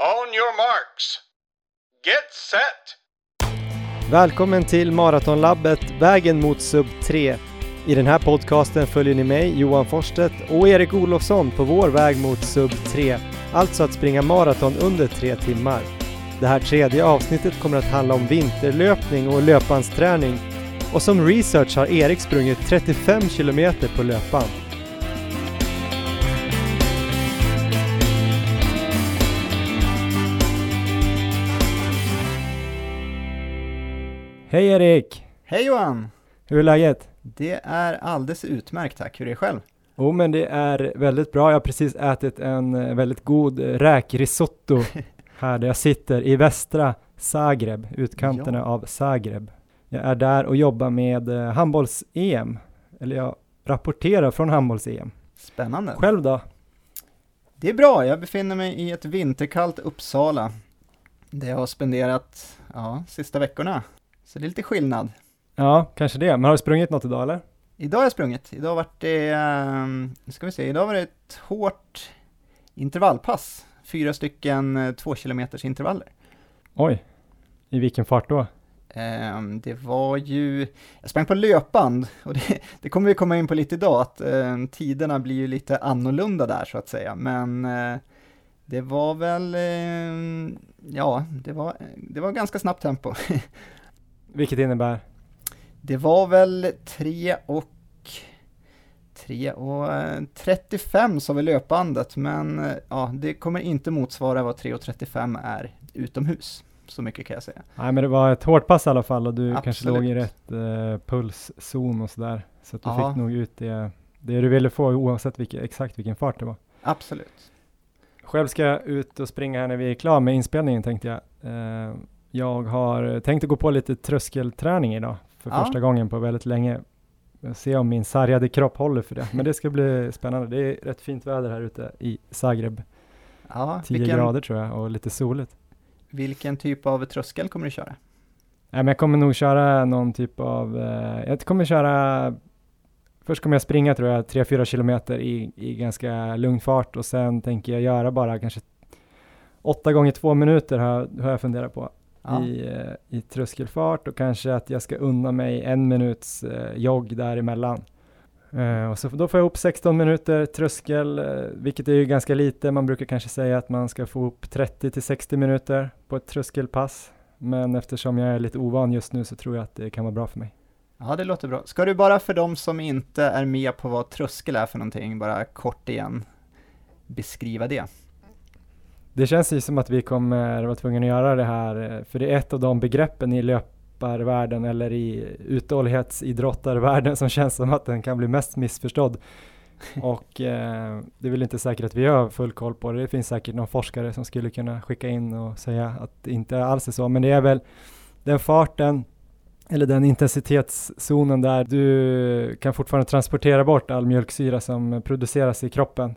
On your marks. Get set! Välkommen till Maratonlabbet Vägen mot sub 3. I den här podcasten följer ni mig, Johan Forsstedt och Erik Olofsson på vår väg mot sub 3, alltså att springa maraton under tre timmar. Det här tredje avsnittet kommer att handla om vinterlöpning och löpbandsträning och som research har Erik sprungit 35 kilometer på löpband. Hej Erik! Hej Johan! Hur är läget? Det är alldeles utmärkt tack, hur är det själv? Jo men det är väldigt bra. Jag har precis ätit en eh, väldigt god räkrisotto här där jag sitter i västra Zagreb, utkanterna Ja. av Zagreb. Jag är där och jobbar med eh, handbolls-EM, eller jag rapporterar från handbolls-EM. Spännande. Själv då? Det är bra, jag befinner mig i ett vinterkallt Uppsala. Där jag har spenderat, ja, sista veckorna. Så det är lite skillnad. Ja, kanske det. Men har du sprungit något idag eller? Idag har jag sprungit, idag var det, um, ska vi se, idag var det ett hårt intervallpass. Fyra stycken eh, två kilometers intervaller. Oj, i vilken fart då? Ehm, det var ju, jag sprang på löpband och det, det kommer vi komma in på lite idag, att ehm, tiderna blir ju lite annorlunda där så att säga, men eh, det var väl, ehm, ja, det var, det var ganska snabbt tempo. Vilket innebär? Det var väl 3 och 3 och eh, 35 sa vi löpbandet, men eh, ja, det kommer inte motsvara vad 3 och 35 är utomhus. Så mycket kan jag säga. Nej men det var ett hårt pass i alla fall och du kanske Absolut. låg i rätt eh, pulszon och sådär. Så att du Ja. fick nog ut det, det du ville få oavsett vilke, exakt vilken fart det var. Absolut. Själv ska jag ut och springa här när vi är klara med inspelningen tänkte jag. Eh, jag har tänkt att gå på lite tröskelträning idag för Ja. första gången på väldigt länge. Se om min sargade kropp håller för det. Men det ska bli spännande. Det är rätt fint väder här ute i Zagreb. Ja, 10 vilken, grader tror jag och lite soligt. vilken typ av tröskel kommer du köra? Nej, men jag kommer nog köra någon typ av, eh, jag kommer köra, först kommer jag springa tror jag 3-4 kilometer i, i ganska lugn fart och sen tänker jag göra bara kanske 8 gånger 2 minuter har, har jag funderat på Ja, i, eh, i tröskelfart och kanske att jag ska unna mig en minuts eh, jogg däremellan. Eh, och så då får jag ihop 16 minuter tröskel, vilket är ju ganska lite. Man brukar kanske säga att man ska få ihop 30 till 60 minuter på ett tröskelpass. Men eftersom jag är lite ovan just nu så tror jag att det kan vara bra för mig. ja, det låter bra. Ska du bara för de som inte är med på vad tröskel är för någonting, bara kort igen beskriva det? Det känns ju som att vi kommer vara tvungna att göra det här, för det är ett av de begreppen i löparvärlden eller i uthållighetsidrottarvärlden som känns som att den kan bli mest missförstådd. Och eh, det är väl inte säkert att vi har full koll på det. Det finns säkert någon forskare som skulle kunna skicka in och säga att det inte alls är så, men det är väl den farten eller den intensitetszonen där du kan fortfarande transportera bort all mjölksyra som produceras i kroppen.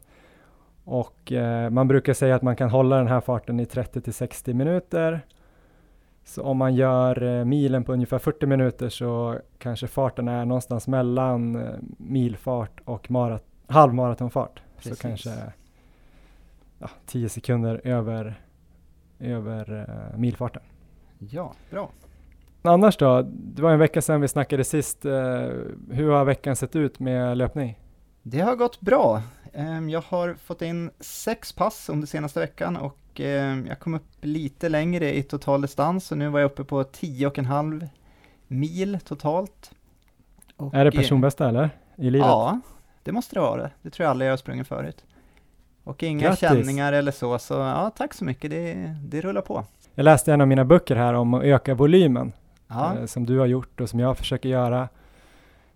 Och eh, man brukar säga att man kan hålla den här farten i 30 till 60 minuter. Så om man gör eh, milen på ungefär 40 minuter så kanske farten är någonstans mellan eh, milfart och marat halvmaratonfart. Så Precis. kanske ja, 10 sekunder över, över eh, milfarten. Ja, bra. Annars då? Det var en vecka sedan vi snackade sist. Eh, hur har veckan sett ut med löpning? Det har gått bra. Ehm, Jag har fått in sex pass under senaste veckan och ehm, jag kom upp lite längre i total distans och nu var jag uppe på 10 och en halv mil totalt. Och, Är det eh, personbästa eller? I livet? Ja, det måste det vara. Det tror jag aldrig jag har sprungit förut. Och inga Grattis. känningar eller så, så ja, tack så mycket. Det, det rullar på. Jag läste en av mina böcker här om att öka volymen. Ja, eh, som du har gjort och som jag försöker göra.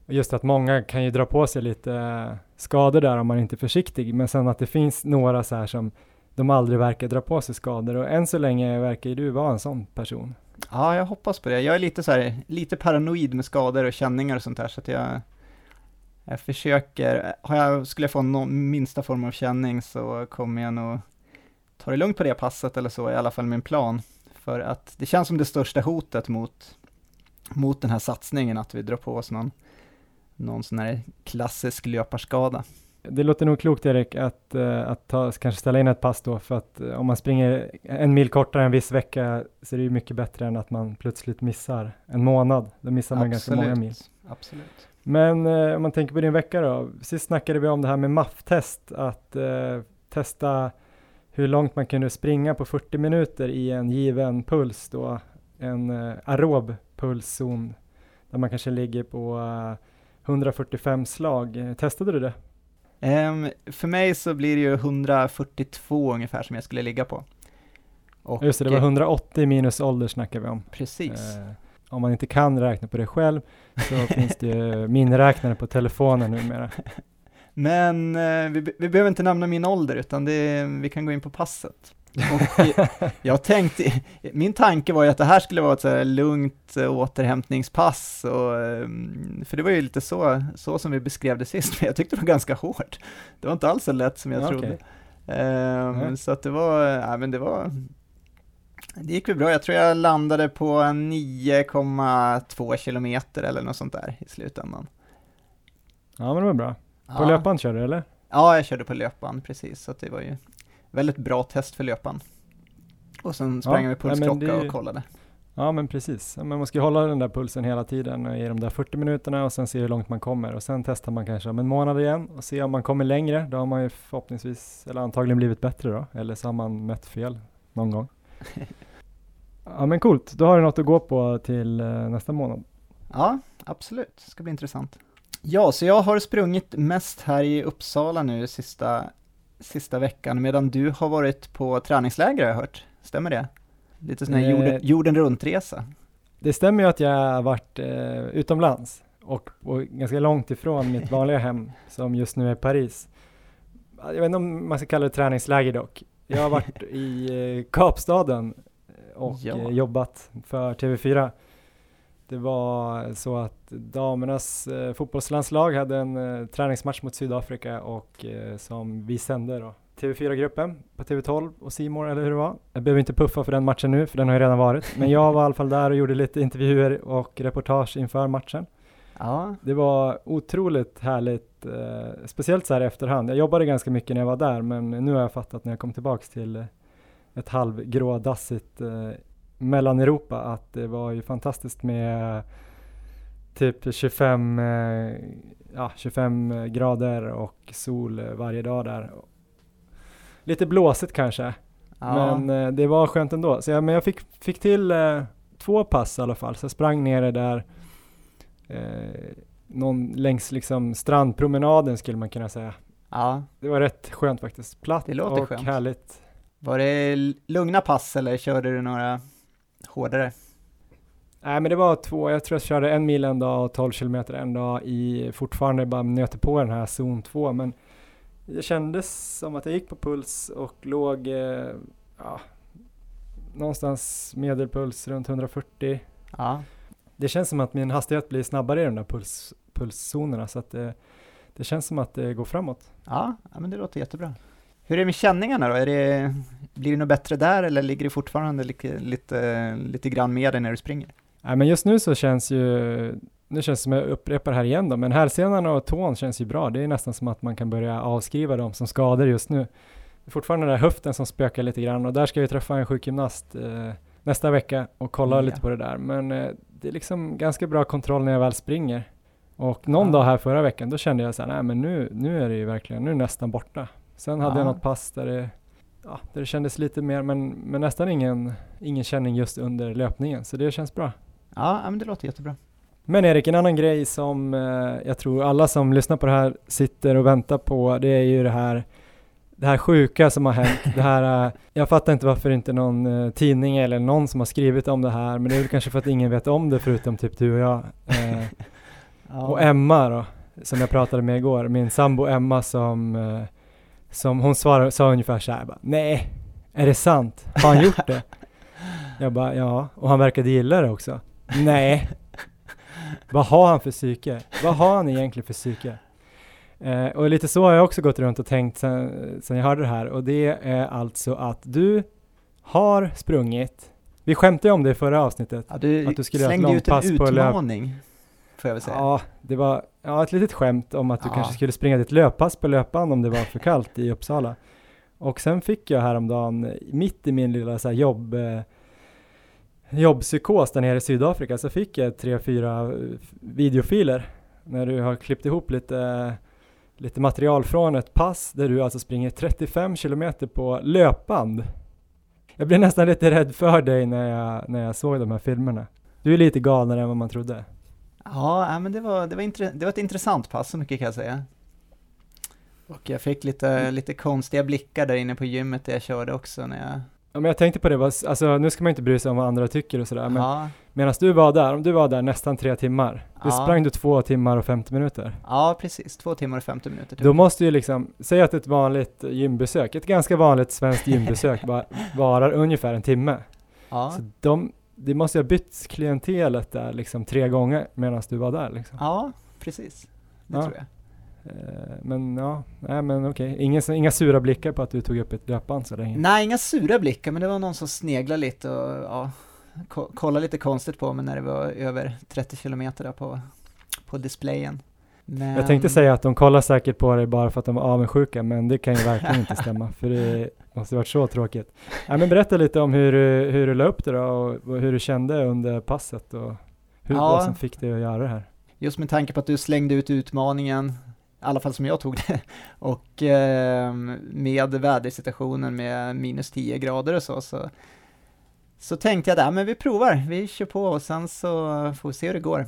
Just att många kan ju dra på sig lite skador där om man inte är försiktig, men sen att det finns några så här som de aldrig verkar dra på sig skador och än så länge verkar ju du vara en sån person. ja, jag hoppas på det. Jag är lite så här, lite paranoid med skador och känningar och sånt där, så att jag jag försöker, har jag, skulle jag få någon minsta form av känning så kommer jag nog ta det lugnt på det passet eller så, i alla fall min plan. För att det känns som det största hotet mot, mot den här satsningen, att vi drar på oss någon, någon sån här klassisk löparskada. Det låter nog klokt Erik att, uh, att ta, kanske ställa in ett pass då för att uh, om man springer en mil kortare en viss vecka så är det ju mycket bättre än att man plötsligt missar en månad. Då missar man Absolut. ganska många mil. Absolut. Men uh, om man tänker på din vecka då. Sist snackade vi om det här med MAF-test, att testa hur långt man kunde springa på 40 minuter i en given puls då, en aerob pulszon där man kanske ligger på 145 slag. Testade du det? Um, för mig så blir det ju 142 ungefär som jag skulle ligga på. Och, Just det, det var 180 minus ålder snackar vi om. Precis. Uh, om man inte kan räkna på det själv så finns det ju miniräknare på telefonen numera. Men uh, vi, vi behöver inte nämna min ålder utan det, vi kan gå in på passet. Och jag tänkte, min tanke var ju att det här skulle vara ett så lugnt äh, återhämtningspass, och, mm, för det var ju lite så, så som vi beskrev det sist, men jag tyckte det var ganska hårt. Det var inte alls så lätt som jag okay. trodde. Um, mm. Så att det var, ja men det var, det gick väl bra. Jag tror jag landade på 9,2 kilometer eller något sånt där i slutändan. Ja men det var bra. På ja. löpband körde du eller? Ja, jag körde på löpband precis, så det var ju väldigt bra test för löpan. Och sen sprang ja, jag med pulsklocka ja, och kollade. Ja men precis, men man ska hålla den där pulsen hela tiden i de där 40 minuterna och sen se hur långt man kommer och sen testar man kanske om en månad igen och se om man kommer längre. Då har man ju förhoppningsvis, eller antagligen blivit bättre då, eller så har man mätt fel någon gång. ja men coolt, då har du något att gå på till uh, nästa månad. Ja, absolut, det ska bli intressant. Ja, så jag har sprungit mest här i Uppsala nu sista sista veckan, medan du har varit på träningsläger har jag hört. Stämmer det? Lite sån här jorden, eh, jorden runt-resa. Det stämmer ju att jag har varit eh, utomlands och, och, ganska långt ifrån mitt vanliga hem som just nu är Paris. Jag vet inte om man ska kalla det träningsläger dock. Jag har varit i eh, Kapstaden och ja. eh, jobbat för TV4. Det var så att damernas eh, fotbollslandslag hade en eh, träningsmatch mot Sydafrika och eh, som vi sände då. TV4-gruppen på TV12 och Simor eller hur det var. Jag behöver inte puffa för den matchen nu, för den har ju redan varit. Men jag var i alla fall där och gjorde lite intervjuer och reportage inför matchen. Ja. Det var otroligt härligt, eh, speciellt så här i efterhand. Jag jobbade ganska mycket när jag var där, men nu har jag fattat när jag kom tillbaks till ett halvgrådassigt eh, Mellaneuropa att det var ju fantastiskt med typ 25, eh, ja, 25 grader och sol varje dag där. Lite blåsigt kanske, ja. men eh, det var skönt ändå. Så jag, men jag fick, fick till eh, två pass i alla fall, så jag sprang ner där eh, någon längs liksom strandpromenaden skulle man kunna säga. Ja. Det var rätt skönt faktiskt. Platt och skönt. härligt. Var det lugna pass eller körde du några hårdare? Nej men det var två, jag tror jag körde en mil en dag och 12 kilometer en dag i, fortfarande bara nöter på den här zon 2 men det kändes som att jag gick på puls och låg eh, ja, någonstans medelpuls runt 140. Ja. Det känns som att min hastighet blir snabbare i de där puls, pulszonerna så att det, det känns som att det går framåt. Ja, ja men det låter jättebra. Hur är det med känningarna då? Är det, blir det något bättre där eller ligger det fortfarande lite, lite, lite grann med dig när du springer? Nej, men just nu så känns ju, nu känns det som jag upprepar här igen då, men hälsenan och tån känns ju bra. Det är nästan som att man kan börja avskriva dem som skador just nu. Det är fortfarande den där höften som spökar lite grann och där ska vi träffa en sjukgymnast eh, nästa vecka och kolla ja. lite på det där. Men eh, det är liksom ganska bra kontroll när jag väl springer. Och någon ja. dag här förra veckan, då kände jag så här, nej men nu, nu är det ju verkligen, nu är det nästan borta. Sen hade ja. jag något pass där det, ja, där det kändes lite mer, men, men nästan ingen, ingen känning just under löpningen, så det känns bra. Ja, men det låter jättebra. Men Erik, en annan grej som eh, jag tror alla som lyssnar på det här sitter och väntar på, det är ju det här det här sjuka som har hänt, det här, eh, jag fattar inte varför inte någon eh, tidning eller någon som har skrivit om det här, men det är väl kanske för att ingen vet om det förutom typ du och jag. Eh, ja. Och Emma då, som jag pratade med igår, min sambo Emma som eh, som hon svarade, sa ungefär så här, bara, nej, är det sant? Har han gjort det? Jag bara, ja, och han verkade gilla det också. Nej. Vad har han för psyke? Vad har han egentligen för psyke? Eh, och lite så har jag också gått runt och tänkt sen, sen jag hörde det här och det är alltså att du har sprungit, vi skämtade om det i förra avsnittet, ja, du att du skulle göra ett långpass på löp. ut en utmaning, får jag väl säga. Ja, det var ja, ett litet skämt om att du Ja. kanske skulle springa ditt löppass på löpband om det var för kallt i Uppsala. Och sen fick jag häromdagen, mitt i min lilla så här, jobb, eh, jobbpsykos där nere i Sydafrika, så fick jag tre, fyra eh, videofiler när du har klippt ihop lite, lite material från ett pass där du alltså springer 35 kilometer på löpband. Jag blev nästan lite rädd för dig när jag, när jag såg de här filmerna. Du är lite galnare än vad man trodde. Ja, men det var, det, var intre- det var ett intressant pass, så mycket kan jag säga. Och jag fick lite, lite konstiga blickar där inne på gymmet där jag körde också när jag... Ja, men jag tänkte på det, alltså nu ska man inte bry sig om vad andra tycker och sådär, men Ja, medan du var där, om du var där nästan tre timmar, du Ja. sprang du två timmar och 50 minuter. ja, precis. Två timmar och 50 minuter. Då måste ju liksom, säg att ett vanligt gymbesök, ett ganska vanligt svenskt gymbesök va- varar ungefär en timme. ja. Så de, det måste ju ha bytt klientelet där liksom tre gånger medan du var där liksom. ja, precis. Det Ja. tror jag. Eh, Men ja, nej men okej, Ingen, inga sura blickar på att du tog upp ett löpband så länge. Nej, inga sura blickar, men det var någon som sneglade lite och ja, ko- kollade lite konstigt på mig när det var över 30 kilometer där på, på displayen. Men, Jag tänkte säga att de kollar säkert på dig bara för att de är avundsjuka, men det kan ju verkligen inte stämma, för det måste varit så tråkigt. Ja, men berätta lite om hur du, hur du la upp det då, och, hur du kände under passet och hur, Ja. vad som fick dig att göra det här. Just med tanke på att du slängde ut utmaningen, i alla fall som jag tog det, och eh, med vädersituationen med minus 10 grader och så, så, så tänkte jag där, men vi provar, vi kör på och sen så får vi se hur det går.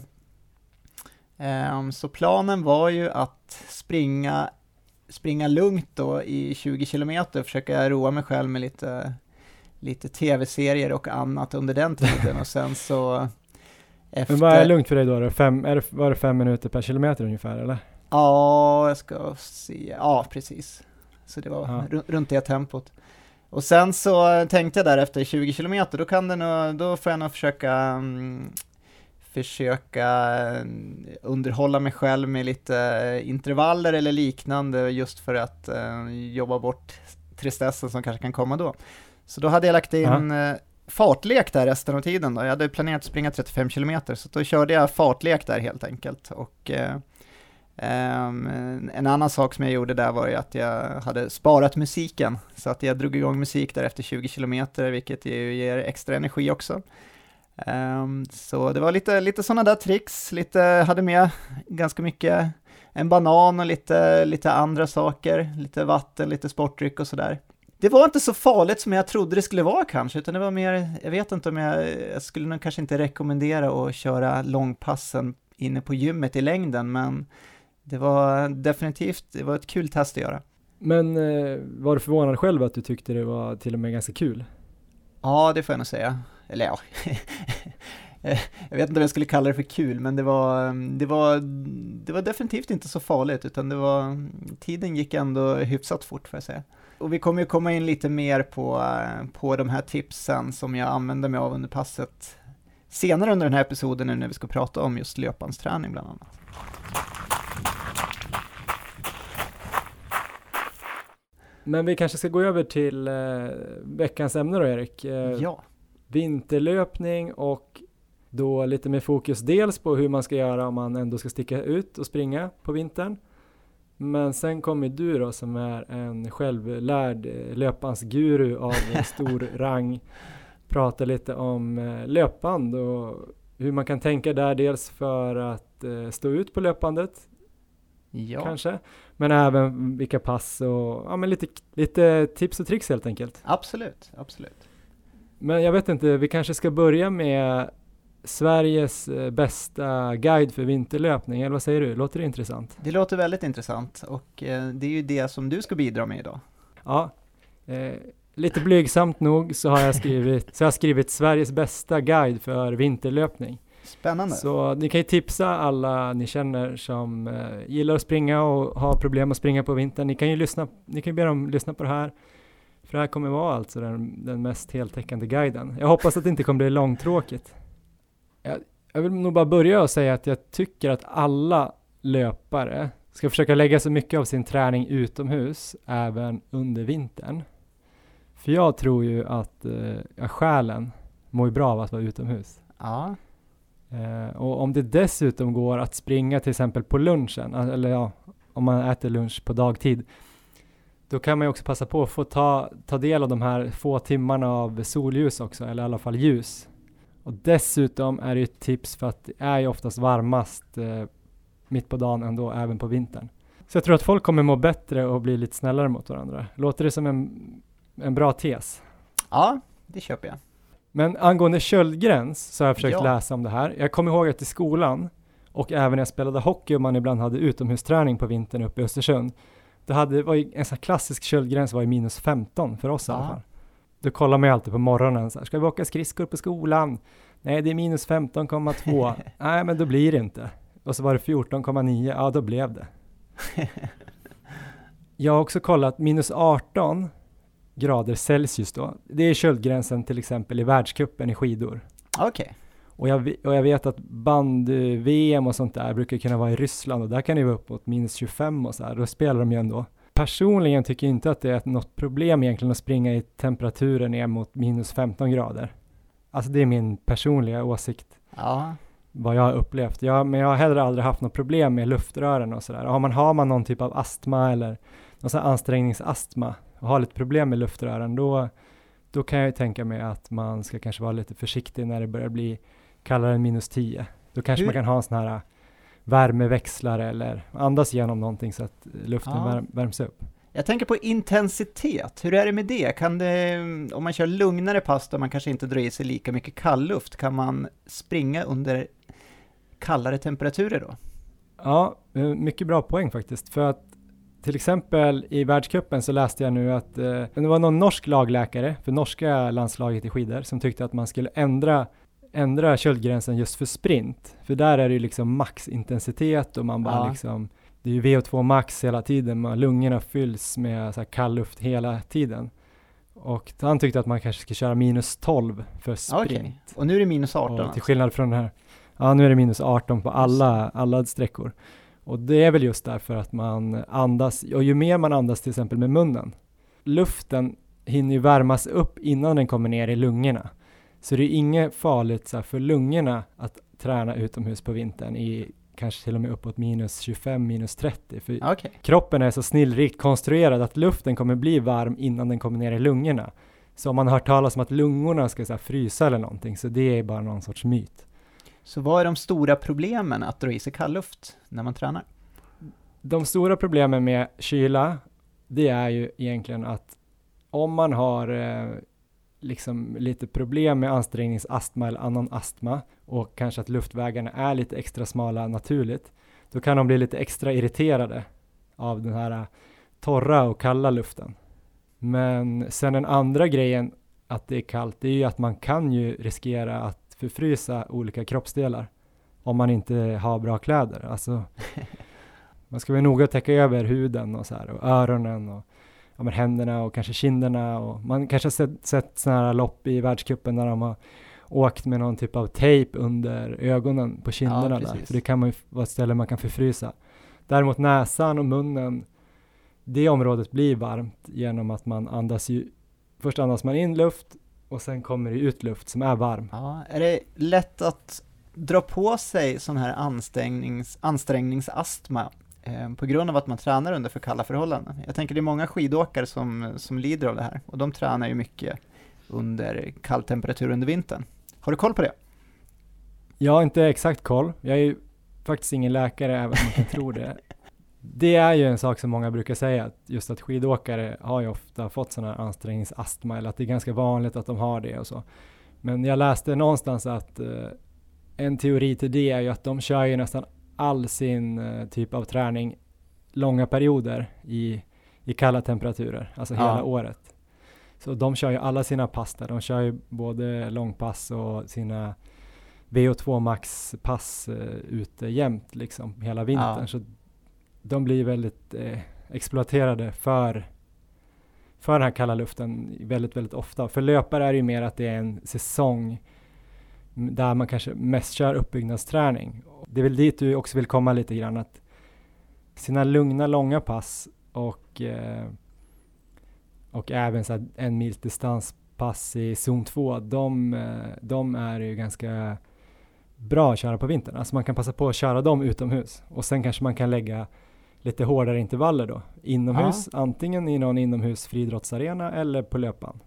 Ehm, så planen var ju att springa, springa lugnt då i 20 kilometer, försöka roa mig själv med lite, lite tv-serier och annat under den tiden och sen så efter... Men vad är lugnt för dig då? då? Fem, är det, var det fem minuter per kilometer ungefär eller? Ja, jag ska se. Ja, precis. Så det var Ja. ru- runt det tempot. Och sen så tänkte jag där efter 20 kilometer, då kan det nog, då får jag nog försöka mm, försöka mm, underhålla mig själv med lite eh, intervaller eller liknande just för att eh, jobba bort tristessen som kanske kan komma då. Så då hade jag lagt in eh, fartlek där resten av tiden då. Jag hade planerat att springa 35 kilometer, så då körde jag fartlek där helt enkelt. Och eh, Ehm, en annan sak som jag gjorde där var ju att jag hade sparat musiken, så att jag drog igång musik där efter 20 kilometer, vilket ju ger extra energi också. Ehm, så det var lite, lite sådana där tricks, lite, hade med ganska mycket, en banan och lite, lite andra saker, lite vatten, lite sportdryck och sådär. Det var inte så farligt som jag trodde det skulle vara kanske, utan det var mer, jag vet inte om jag, jag skulle nog kanske inte rekommendera att köra långpassen inne på gymmet i längden, men det var definitivt, det var ett kul test att göra. Men eh, var du förvånad själv att du tyckte det var till och med ganska kul? Ja, det får jag nog säga. Eller ja, jag vet inte om jag skulle kalla det för kul, men det var, det var, det var definitivt inte så farligt, utan det var, tiden gick ändå hyfsat fort får jag säga. Och vi kommer ju komma in lite mer på, på de här tipsen som jag använde mig av under passet senare under den här episoden nu när vi ska prata om just löpbandsträning bland annat. Men vi kanske ska gå över till eh, veckans ämne då Erik. Eh, Ja, vinterlöpning och då lite mer fokus dels på hur man ska göra om man ändå ska sticka ut och springa på vintern. Men sen kommer du då som är en självlärd eh, löpansguru av stor rang prata lite om eh, löpband och hur man kan tänka där dels för att eh, stå ut på löpbandet ja. kanske men även vilka pass och ja, men lite, lite tips och tricks helt enkelt. absolut, absolut. Men jag vet inte, vi kanske ska börja med Sveriges eh, bästa guide för vinterlöpning, eller vad säger du? Låter det intressant? Det låter väldigt intressant och eh, det är ju det som du ska bidra med idag. Ja, eh, lite blygsamt nog så har jag skrivit, så har jag skrivit Sveriges bästa guide för vinterlöpning. Spännande. Så ni kan ju tipsa alla ni känner som eh, gillar att springa och har problem att springa på vintern. Ni kan ju lyssna, ni kan ju be dem lyssna på det här. För det här kommer vara alltså den, den mest heltäckande guiden. Jag hoppas att det inte kommer bli långtråkigt. Jag, jag vill nog bara börja och säga att jag tycker att alla löpare ska försöka lägga så mycket av sin träning utomhus även under vintern. För jag tror ju att eh, själen mår ju bra av att vara utomhus. Ja, Eh, och om det dessutom går att springa till exempel på lunchen, eller ja, om man äter lunch på dagtid, då kan man ju också passa på att få ta, ta del av de här få timmarna av solljus också, eller i alla fall ljus. Och dessutom är det ju ett tips för att det är ju oftast varmast eh, mitt på dagen ändå, även på vintern. Så jag tror att folk kommer må bättre och bli lite snällare mot varandra. Låter det som en, en bra tes? Ja, det köper jag. Men angående köldgräns så har jag försökt Ja. läsa om det här. Jag kommer ihåg att i skolan och även när jag spelade hockey och man ibland hade utomhusträning på vintern uppe i Östersund. Det hade, var ju, en sån klassisk köldgräns var ju minus 15 för oss i alla fall. Då kollar man ju alltid på morgonen så här, ska vi åka skridskor på skolan? Nej, det är minus 15,2. Nej, men då blir det inte. Och så var det 14,9. Ja, då blev det. Jag har också kollat minus 18 grader Celsius då. Det är köldgränsen till exempel i världscupen i skidor. Okej. Och jag, och jag vet att band-VM och sånt där brukar kunna vara i Ryssland och där kan det vara uppåt minus 25 och så här. Då spelar de ju ändå. Personligen tycker jag inte att det är något problem egentligen att springa i temperaturer ner mot minus 15 grader. Alltså det är min personliga åsikt Ja. vad jag har upplevt. Jag, men jag har heller aldrig haft något problem med luftrören och sådär. Har man, har man någon typ av astma eller någon sån ansträngningsastma och har lite problem med luftrören, då, då kan jag ju tänka mig att man ska kanske vara lite försiktig när det börjar bli kallare än minus 10. Då kanske Hur- man kan ha en sån här värmeväxlare eller andas igenom någonting så att luften Ja. värm, värms upp. Jag tänker på intensitet, hur är det med det? Kan det, om man kör lugnare pass där man kanske inte drar i sig lika mycket kallluft, kan man springa under kallare temperaturer då? Ja, eh, mycket bra poäng faktiskt. För att till exempel i världscupen så läste jag nu att eh, det var någon norsk lagläkare för norska landslaget i skidor som tyckte att man skulle ändra ändra köldgränsen just för sprint. För där är det ju liksom maxintensitet och man bara Ja. liksom det är ju VO2 max hela tiden, man, lungorna fylls med så här kall luft hela tiden. Och han tyckte att man kanske ska köra minus 12 för sprint. Okej, och nu är det minus 18 Och till alltså. skillnad från den här, ja nu är det minus 18 på alla, alla sträckor. Och det är väl just därför att man andas, och ju mer man andas till exempel med munnen, luften hinner ju värmas upp innan den kommer ner i lungorna. Så det är inget farligt så här, för lungorna att träna utomhus på vintern i kanske till och med uppåt minus 25, minus 30. För Okej, kroppen är så snillrikt konstruerad att luften kommer bli varm innan den kommer ner i lungorna. Så om man har hört talas om att lungorna ska så här, frysa eller någonting, så det är bara någon sorts myt. så vad är de stora problemen att dra i sig kallluft när man tränar? De stora problemen med kyla, det är ju egentligen att om man har eh, liksom lite problem med ansträngningsastma eller annan astma och kanske att luftvägarna är lite extra smala naturligt, då kan de bli lite extra irriterade av den här eh, torra och kalla luften. Men sen den andra grejen att det är kallt, det är ju att man kan ju riskera att förfrysa olika kroppsdelar om man inte har bra kläder. Alltså, man ska vara noga att täcka över huden och så här och öronen och ja, men händerna och kanske kinderna och man kanske har sett, sett sådana här lopp i världscupen när de har åkt med någon typ av tejp under ögonen på kinderna där, precis. för det kan man ju vara ett ställe man kan förfrysa. Däremot näsan och munnen, det området blir varmt genom att man andas ju, först andas man in luft och sen kommer det ut luft som är varm. Ja, är det lätt att dra på sig sån här ansträngnings, ansträngningsastma Eh, på grund av att man tränar under för kalla förhållanden? Jag tänker det är många skidåkare som, som lider av det här och de tränar ju mycket under kall temperatur under vintern. Har du koll på det? Jag har inte exakt koll. Jag är ju faktiskt ingen läkare, även om man kan tro det. Det är ju en sak som många brukar säga, att just att skidåkare har ju ofta fått sån här ansträngningsastma, eller att det är ganska vanligt att de har det och så. Men jag läste någonstans att eh, en teori till det är ju att de kör ju nästan all sin eh, typ av träning långa perioder i, i kalla temperaturer, alltså Ja. hela året. Så de kör ju alla sina pass där. De kör ju både långpass och sina VO2 max-pass eh, ute jämt liksom hela vintern. Ja. Så de blir väldigt eh, exploaterade för, för den här kalla luften väldigt, väldigt ofta. För löpare är det ju mer att det är en säsong där man kanske mest kör uppbyggnadsträning. Det är väl dit du också vill komma lite grann, att sina lugna, långa pass och, eh, och även så en mils distanspass i zon 2, de, eh, de är ju ganska bra att köra på vintern. Alltså man kan passa på att köra dem utomhus och sen kanske man kan lägga lite hårdare intervaller då inomhus, antingen i någon inomhus friidrottsarena eller på löpan.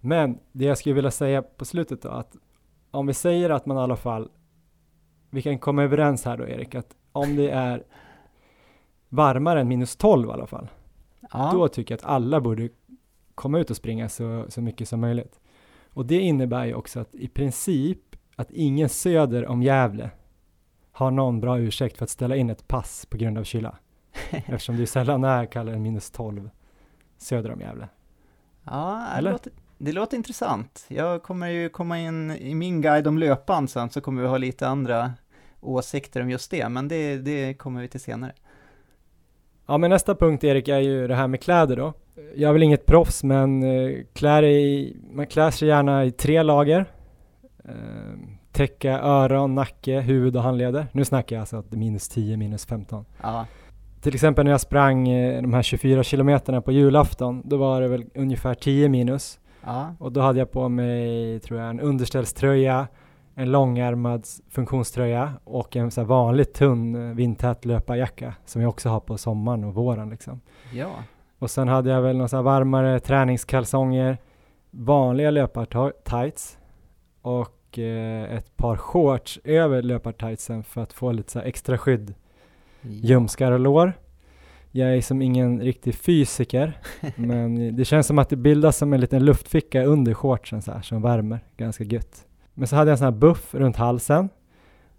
Men det jag skulle vilja säga på slutet då att om vi säger att man i alla fall, vi kan komma överens här då Erik, att om det är varmare än minus 12 i alla fall, Ja. då tycker jag att alla borde komma ut och springa så, så mycket som möjligt. Och det innebär ju också att i princip att ingen söder om Gävle har någon bra ursäkt för att ställa in ett pass på grund av kyla. Eftersom det sällan är kallare än minus 12 söder om Gävle. Ja, det Eller? låter, det låter intressant. Jag kommer ju komma in i min guide om löpan sen, så kommer vi ha lite andra åsikter om just det, men det, det kommer vi till senare. Ja men nästa punkt Erik är ju det här med kläder då. Jag är väl inget proffs men eh, klär i, man klär sig gärna i tre lager. Eh, täcka öron, nacke, huvud och handleder. Nu snackar jag alltså att det är minus 10, minus 15. Ja, Till exempel när jag sprang eh, de här 24 kilometerna på julafton, då var det väl ungefär 10 minus. Ja, Och då hade jag på mig, tror jag, en underställströja, en långärmad funktionströja och en så här vanligt tunn eh, vindtät löparjacka som jag också har på sommaren och våren liksom. ja. Och sen hade jag väl några varmare träningskalsonger, vanliga löpartights och eh, ett par shorts över löpartightsen för att få lite så extra skydd ljumskar och lår. Jag är som ingen riktig fysiker, men det känns som att det bildas som en liten luftficka under shortsen så här, som värmer ganska gött. Men så hade jag en sån här buff runt halsen,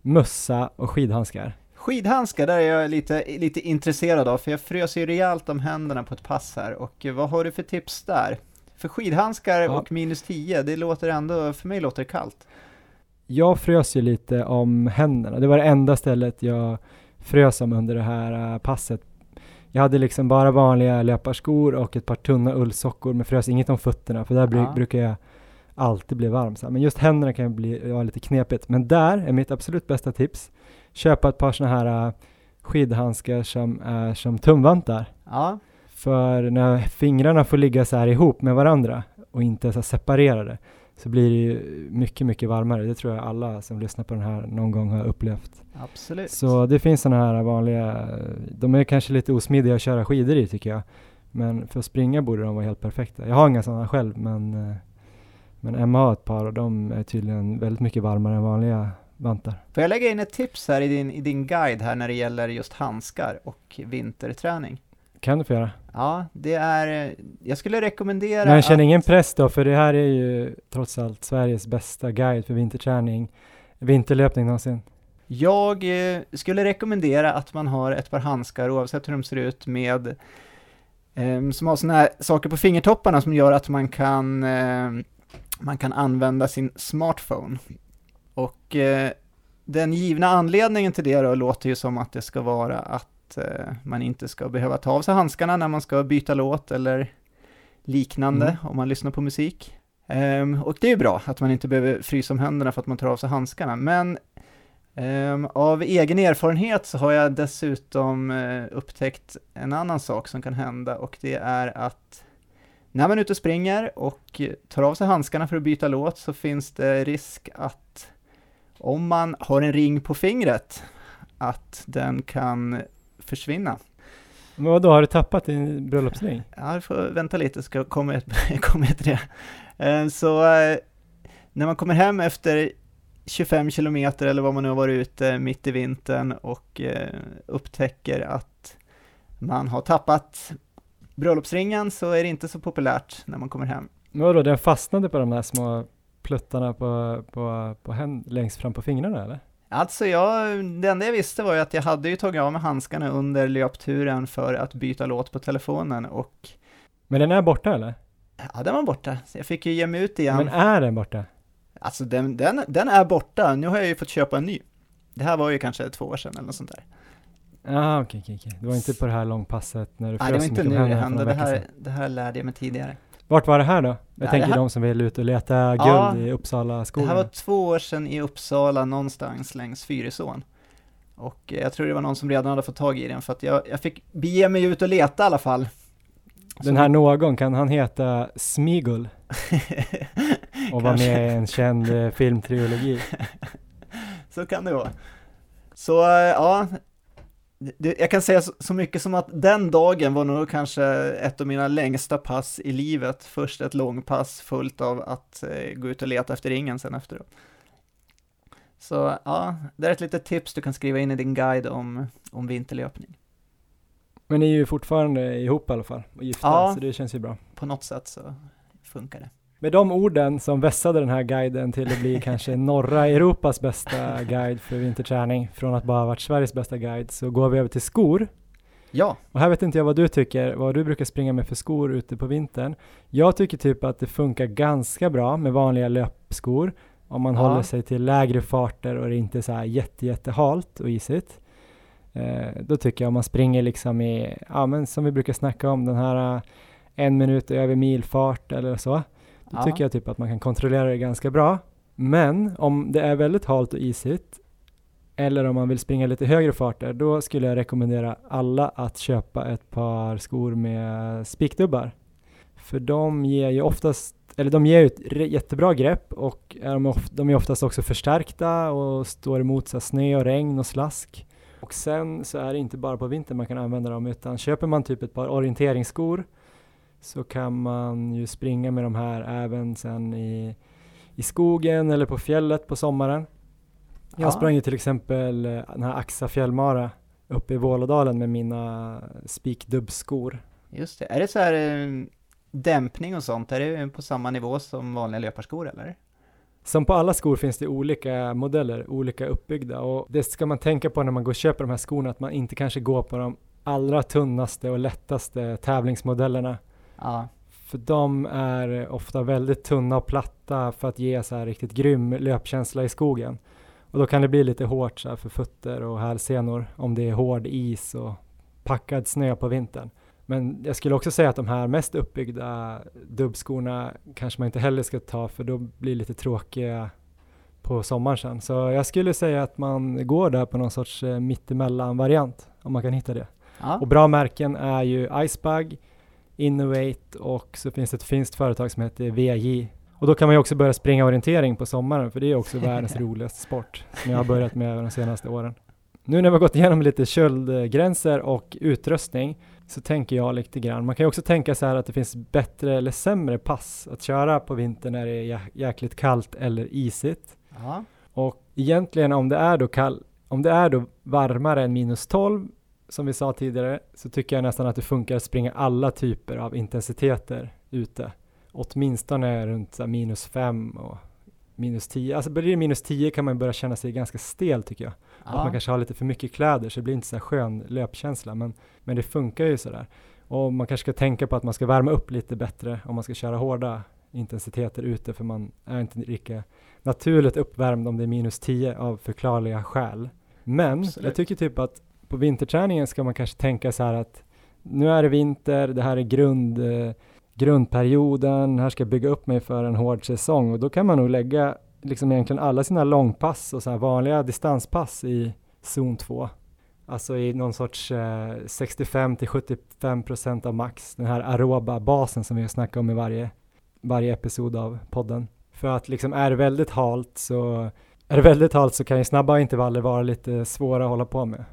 mössa och skidhandskar. Skidhandskar, där är jag lite, lite intresserad av, för jag frös ju rejält om händerna på ett pass här, och vad har du för tips där? För skidhandskar Ja. och minus 10, det låter ändå, för mig låter det kallt. Jag frös ju lite om händerna. Det var det enda stället jag frös om under det här äh, passet. Jag hade liksom bara vanliga löparskor och ett par tunna ullsockor men frös inget om fötterna för där bru- Ja. brukar jag alltid bli varm. Så här. Men just händerna kan bli vara lite knepigt. Men där är mitt absolut bästa tips. Köpa ett par sådana här äh, skidhandskar som är som tumvantar. Ja, För när fingrarna får ligga så här ihop med varandra och inte så separerade så blir det ju mycket, mycket varmare. Det tror jag alla som lyssnar på den här någon gång har upplevt. absolut. Så det finns sådana här vanliga, de är kanske lite osmidiga att köra skidor i tycker jag. Men för att springa borde de vara helt perfekta. Jag har inga sådana själv men, eh, men Emma har ett par och de är tydligen väldigt mycket varmare än vanliga vantar. Får jag lägga in ett tips här i din, i din guide här när det gäller just handskar och vinterträning? Kan du få göra? Ja, det är, jag skulle rekommendera Men känn att, ingen press då, för det här är ju trots allt Sveriges bästa guide för vinterträning, vinterlöpning någonsin. Jag eh, skulle rekommendera att man har ett par handskar, oavsett hur de ser ut, med eh, som har sådana här saker på fingertopparna som gör att man kan, eh, man kan använda sin smartphone. Och eh, den givna anledningen till det då låter ju som att det ska vara att eh, man inte ska behöva ta av sig handskarna när man ska byta låt eller liknande Mm. om man lyssnar på musik. Ehm, och det är ju bra att man inte behöver frysa om händerna för att man tar av sig handskarna, men ehm, av egen erfarenhet så har jag dessutom eh, upptäckt en annan sak som kan hända och det är att när man är ute och springer och tar av sig handskarna för att byta låt så finns det risk att om man har en ring på fingret att den kan försvinna. Men vadå, har du tappat din bröllopsring? Ja, du får vänta lite så kommer jag, kommer jag till det. Eh, Så eh, när man kommer hem efter 25 kilometer eller vad man nu har varit ute mitt i vintern och eh, upptäcker att man har tappat bröllopsringen så är det inte så populärt när man kommer hem. Men vadå, den fastnade på de här små pluttarna på, på, på hän, längst fram på fingrarna eller? Alltså jag, det enda jag visste var ju att jag hade ju tagit av mig handskarna under löpturen för att byta låt på telefonen och Men den är borta eller? ja, den var borta. Så jag fick ju ge mig ut igen. Men är den borta? Alltså den, den, den är borta, nu har jag ju fått köpa en ny. Det här var ju kanske två år sedan eller något sånt där. Jaha, okej, okej, okej. Det var inte på det här långpasset när du Nej, det var frös inte nu det hände, det här, det här lärde jag mig tidigare. Vart var det här då? Jag det tänker här- de som vill ut och leta guld Ja, i Uppsala Det skogen. här var två år sedan i Uppsala någonstans längs Fyrisån. Och eh, jag tror det var någon som redan hade fått tag i den för att jag, jag fick bege mig ut och leta i alla fall. Den här någon, kan han heta Smigul och vara med i en känd eh, filmtrilogi? så kan det vara. Så eh, ja, det, jag kan säga så, mycket som att den dagen var nog kanske ett av mina längsta pass i livet. Först ett långpass fullt av att eh, gå ut och leta efter ringen sen efteråt. Så ja, det är ett litet tips du kan skriva in i din guide om, om vinterlöpning. Men ni är ju fortfarande ihop i alla fall och gifta, ja, så det känns ju bra. På något sätt så funkar det. Med de orden som vässade den här guiden till att bli kanske norra Europas bästa guide för vinterträning, från att bara ha varit Sveriges bästa guide, så går vi över till skor. Ja. Och här vet inte jag vad du tycker, vad du brukar springa med för skor ute på vintern. Jag tycker typ att det funkar ganska bra med vanliga löpskor, om man ja. håller sig till lägre farter och det är inte så här jätte, jättehalt och isigt. Eh, då tycker jag om man springer liksom i, ja men som vi brukar snacka om, den här uh, en minut över milfart eller så. Då ja. tycker jag typ att man kan kontrollera det ganska bra. Men om det är väldigt halt och isigt eller om man vill springa lite högre farter, då skulle jag rekommendera alla att köpa ett par skor med spikdubbar. För de ger ju oftast, eller de ger ju ett jättebra grepp och är de, of, de är oftast också förstärkta och står emot så snö och regn och slask. Och sen så är det inte bara på vintern man kan använda dem utan köper man typ ett par orienteringsskor så kan man ju springa med de här även sen i, i skogen eller på fjället på sommaren. Jag ja. sprang ju till exempel eh, den här Axa fjällmara uppe i Vålådalen med mina spikdubbskor. Just det, är det så här eh, dämpning och sånt, är det på samma nivå som vanliga löparskor eller? Som på alla skor finns det olika modeller, olika uppbyggda och det ska man tänka på när man går och köper de här skorna, att man inte kanske går på de allra tunnaste och lättaste tävlingsmodellerna Ja. För de är ofta väldigt tunna och platta för att ge så här riktigt grym löpkänsla i skogen. Och då kan det bli lite hårt så för fötter och hälsenor om det är hård is och packad snö på vintern. Men jag skulle också säga att de här mest uppbyggda dubbskorna kanske man inte heller ska ta för då blir det lite tråkiga på sommaren sen. Så jag skulle säga att man går där på någon sorts eh, mittemellan variant om man kan hitta det. Ja. Och bra märken är ju Icebug, Innovate och så finns det ett finskt företag som heter VJ. Och då kan man ju också börja springa orientering på sommaren för det är också världens roligaste sport som jag har börjat med de senaste åren. Nu när vi har gått igenom lite köldgränser och utrustning så tänker jag lite grann, man kan ju också tänka så här att det finns bättre eller sämre pass att köra på vintern när det är jäkligt kallt eller isigt. Aha. Och egentligen om det är då kall, om det är då varmare än minus 12 som vi sa tidigare så tycker jag nästan att det funkar att springa alla typer av intensiteter ute. Åtminstone runt minus 5 och minus 10. Alltså blir det minus 10 kan man börja känna sig ganska stel tycker jag. Ja. Att man kanske har lite för mycket kläder så det blir inte så skön löpkänsla men, men det funkar ju sådär. Och man kanske ska tänka på att man ska värma upp lite bättre om man ska köra hårda intensiteter ute för man är inte lika naturligt uppvärmd om det är minus 10 av förklarliga skäl. Men Absolut. jag tycker typ att på vinterträningen ska man kanske tänka så här att nu är det vinter, det här är grund, eh, grundperioden, här ska jag bygga upp mig för en hård säsong och då kan man nog lägga liksom egentligen alla sina långpass och så här vanliga distanspass i zon 2. Alltså i någon sorts eh, 65 till 75 procent av max, den här aeroba basen som vi har snackat om i varje, varje episod av podden. För att liksom är det väldigt halt så är det väldigt halt så kan ju snabba intervaller vara lite svåra att hålla på med.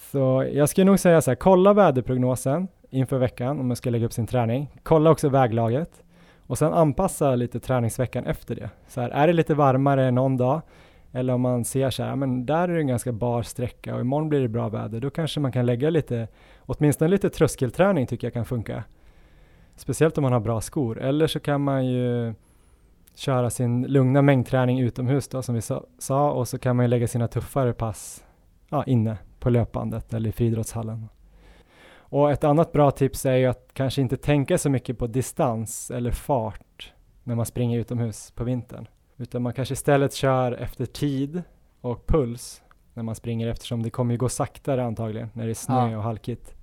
Så jag skulle nog säga så här, kolla väderprognosen inför veckan om man ska lägga upp sin träning. Kolla också väglaget och sen anpassa lite träningsveckan efter det. Så här, är det lite varmare någon dag eller om man ser så här, men där är det en ganska bar sträcka och imorgon blir det bra väder, då kanske man kan lägga lite, åtminstone lite tröskelträning tycker jag kan funka. Speciellt om man har bra skor. Eller så kan man ju köra sin lugna mängdträning utomhus då som vi sa och så kan man ju lägga sina tuffare pass ja, inne på löpbandet eller i friidrottshallen. Och ett annat bra tips är ju att kanske inte tänka så mycket på distans eller fart när man springer utomhus på vintern. Utan man kanske istället kör efter tid och puls när man springer eftersom det kommer ju gå saktare antagligen när det är snö ja. och halkigt.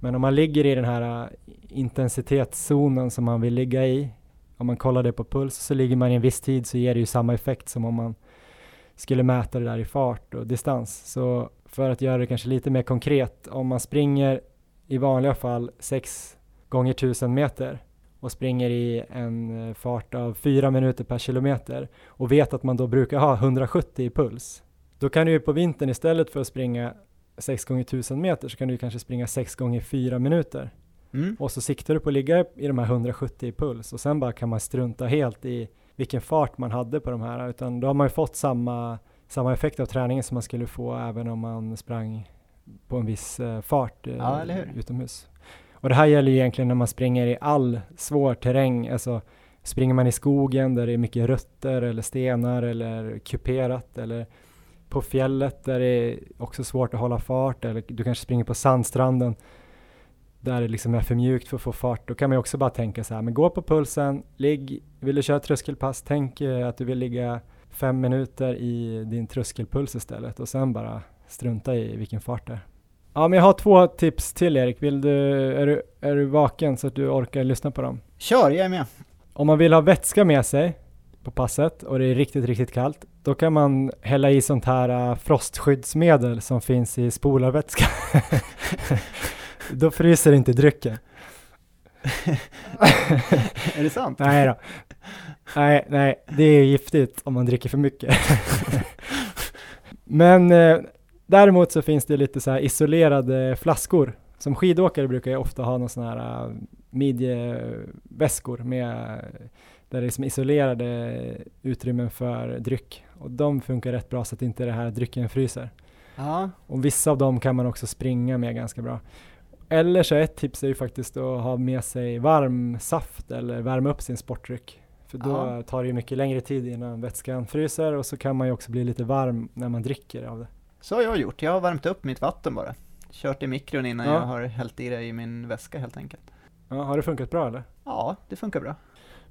Men om man ligger i den här äh, intensitetszonen som man vill ligga i, om man kollar det på puls, så ligger man i en viss tid så ger det ju samma effekt som om man skulle mäta det där i fart och distans. Så för att göra det kanske lite mer konkret, om man springer i vanliga fall 6 gånger 1000 meter och springer i en eh, fart av 4 minuter per kilometer och vet att man då brukar ha 170 i puls, Då kan du ju på vintern istället för att springa 6 gånger 1000 meter så kan du kanske springa 6 gånger 4 minuter. Mm. Och så siktar du på att ligga i de här 170 i puls och sen bara kan man strunta helt i vilken fart man hade på de här utan då har man ju fått samma, samma effekt av träningen som man skulle få även om man sprang på en viss eh, fart eh, Ja, utomhus. Och det här gäller ju egentligen när man springer i all svår terräng, alltså springer man i skogen där det är mycket rötter eller stenar eller kuperat eller på fjället där det är också svårt att hålla fart eller du kanske springer på sandstranden där det liksom är för mjukt för att få fart. Då kan man ju också bara tänka så här, men gå på pulsen, ligg, vill du köra tröskelpass, tänk eh, att du vill ligga fem minuter i din tröskelpuls istället och sen bara strunta i vilken fart det är. Ja, men jag har två tips till Erik. Vill du, är, du, är du vaken så att du orkar lyssna på dem? Kör, jag är med. Om man vill ha vätska med sig på passet och det är riktigt, riktigt kallt, då kan man hälla i sånt här uh, frostskyddsmedel som finns i spolarvätska. då fryser inte drycken. är det sant? Nej då. Nej, nej, det är giftigt om man dricker för mycket. Men eh, däremot så finns det lite så här isolerade flaskor. Som skidåkare brukar jag ofta ha någon sån här uh, midjeväskor med där det är liksom isolerade utrymmen för dryck. Och de funkar rätt bra så att inte det här drycken fryser. Ja, Och vissa av dem kan man också springa med ganska bra. Eller så ett tips är ju faktiskt att ha med sig varm saft eller värma upp sin sportdryck. För då Ja. tar det ju mycket längre tid innan vätskan fryser och så kan man ju också bli lite varm när man dricker av det. så har jag gjort. Jag har värmt upp mitt vatten bara. Kört i mikron innan Ja. jag har hällt i det i min väska helt enkelt. Ja, har det funkat bra eller? Ja, det funkar bra.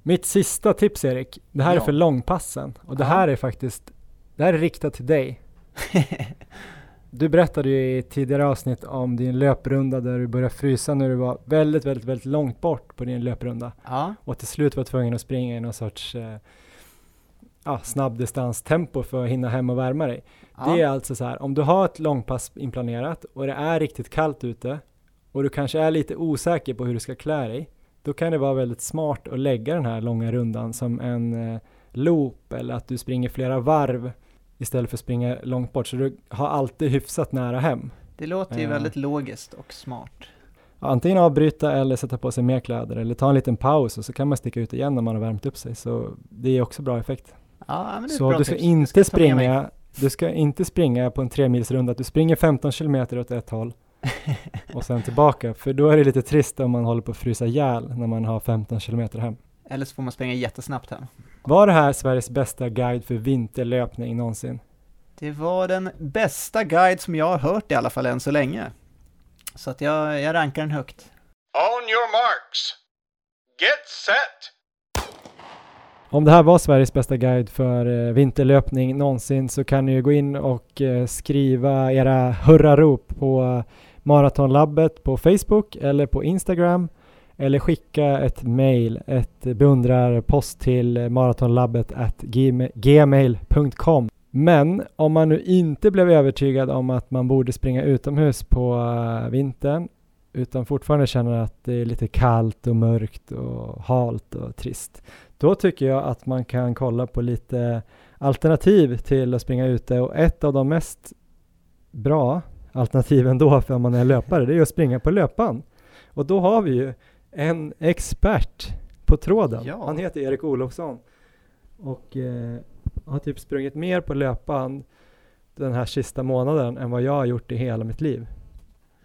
Mitt sista tips Erik, det här är Ja. för långpassen och det här är faktiskt, det här är riktat till dig. Du berättade ju i tidigare avsnitt om din löprunda där du började frysa när du var väldigt, väldigt, väldigt långt bort på din löprunda. Ja, och till slut var tvungen att springa i någon sorts eh, ja, snabbdistanstempo för att hinna hem och värma dig. ja. Det är alltså så här, om du har ett långpass inplanerat och det är riktigt kallt ute och du kanske är lite osäker på hur du ska klä dig, då kan det vara väldigt smart att lägga den här långa rundan som en eh, loop eller att du springer flera varv istället för att springa långt bort, så du har alltid hyfsat nära hem. Det låter ju Ja. väldigt logiskt och smart. Antingen avbryta eller sätta på sig mer kläder eller ta en liten paus och så kan man sticka ut igen när man har värmt upp sig, så det är också bra effekt. Ja, Så du ska tips. Inte mig. springa, du ska inte springa på en tremilsrunda, att du springer 15 kilometer åt ett håll och sen tillbaka, för då är det lite trist om man håller på att frysa ihjäl när man har 15 kilometer hem. Eller så får man springa jättesnabbt hem. Var det här Sveriges bästa guide för vinterlöpning någonsin? Det var den bästa guide som jag har hört i alla fall än så länge. Så att jag, jag rankar den högt. On your marks. Get set. Om det här var Sveriges bästa guide för eh, vinterlöpning någonsin så kan ni ju gå in och eh, skriva era hurrarop på Maratonlabbet på Facebook eller på Instagram eller skicka ett mail, ett beundrarpost till maratonlabbet at gmail.com. Men om man nu inte blev övertygad om att man borde springa utomhus på eh, vintern utan fortfarande känner att det är lite kallt och mörkt och halt och trist då tycker jag att man kan kolla på lite alternativ till att springa ute och ett av de mest bra alternativen då för om man är löpare det är att springa på löpan. Och då har vi ju en expert på tråden. Ja. Han heter Erik Olofsson och eh, har typ sprungit mer på löpan den här sista månaden än vad jag har gjort i hela mitt liv.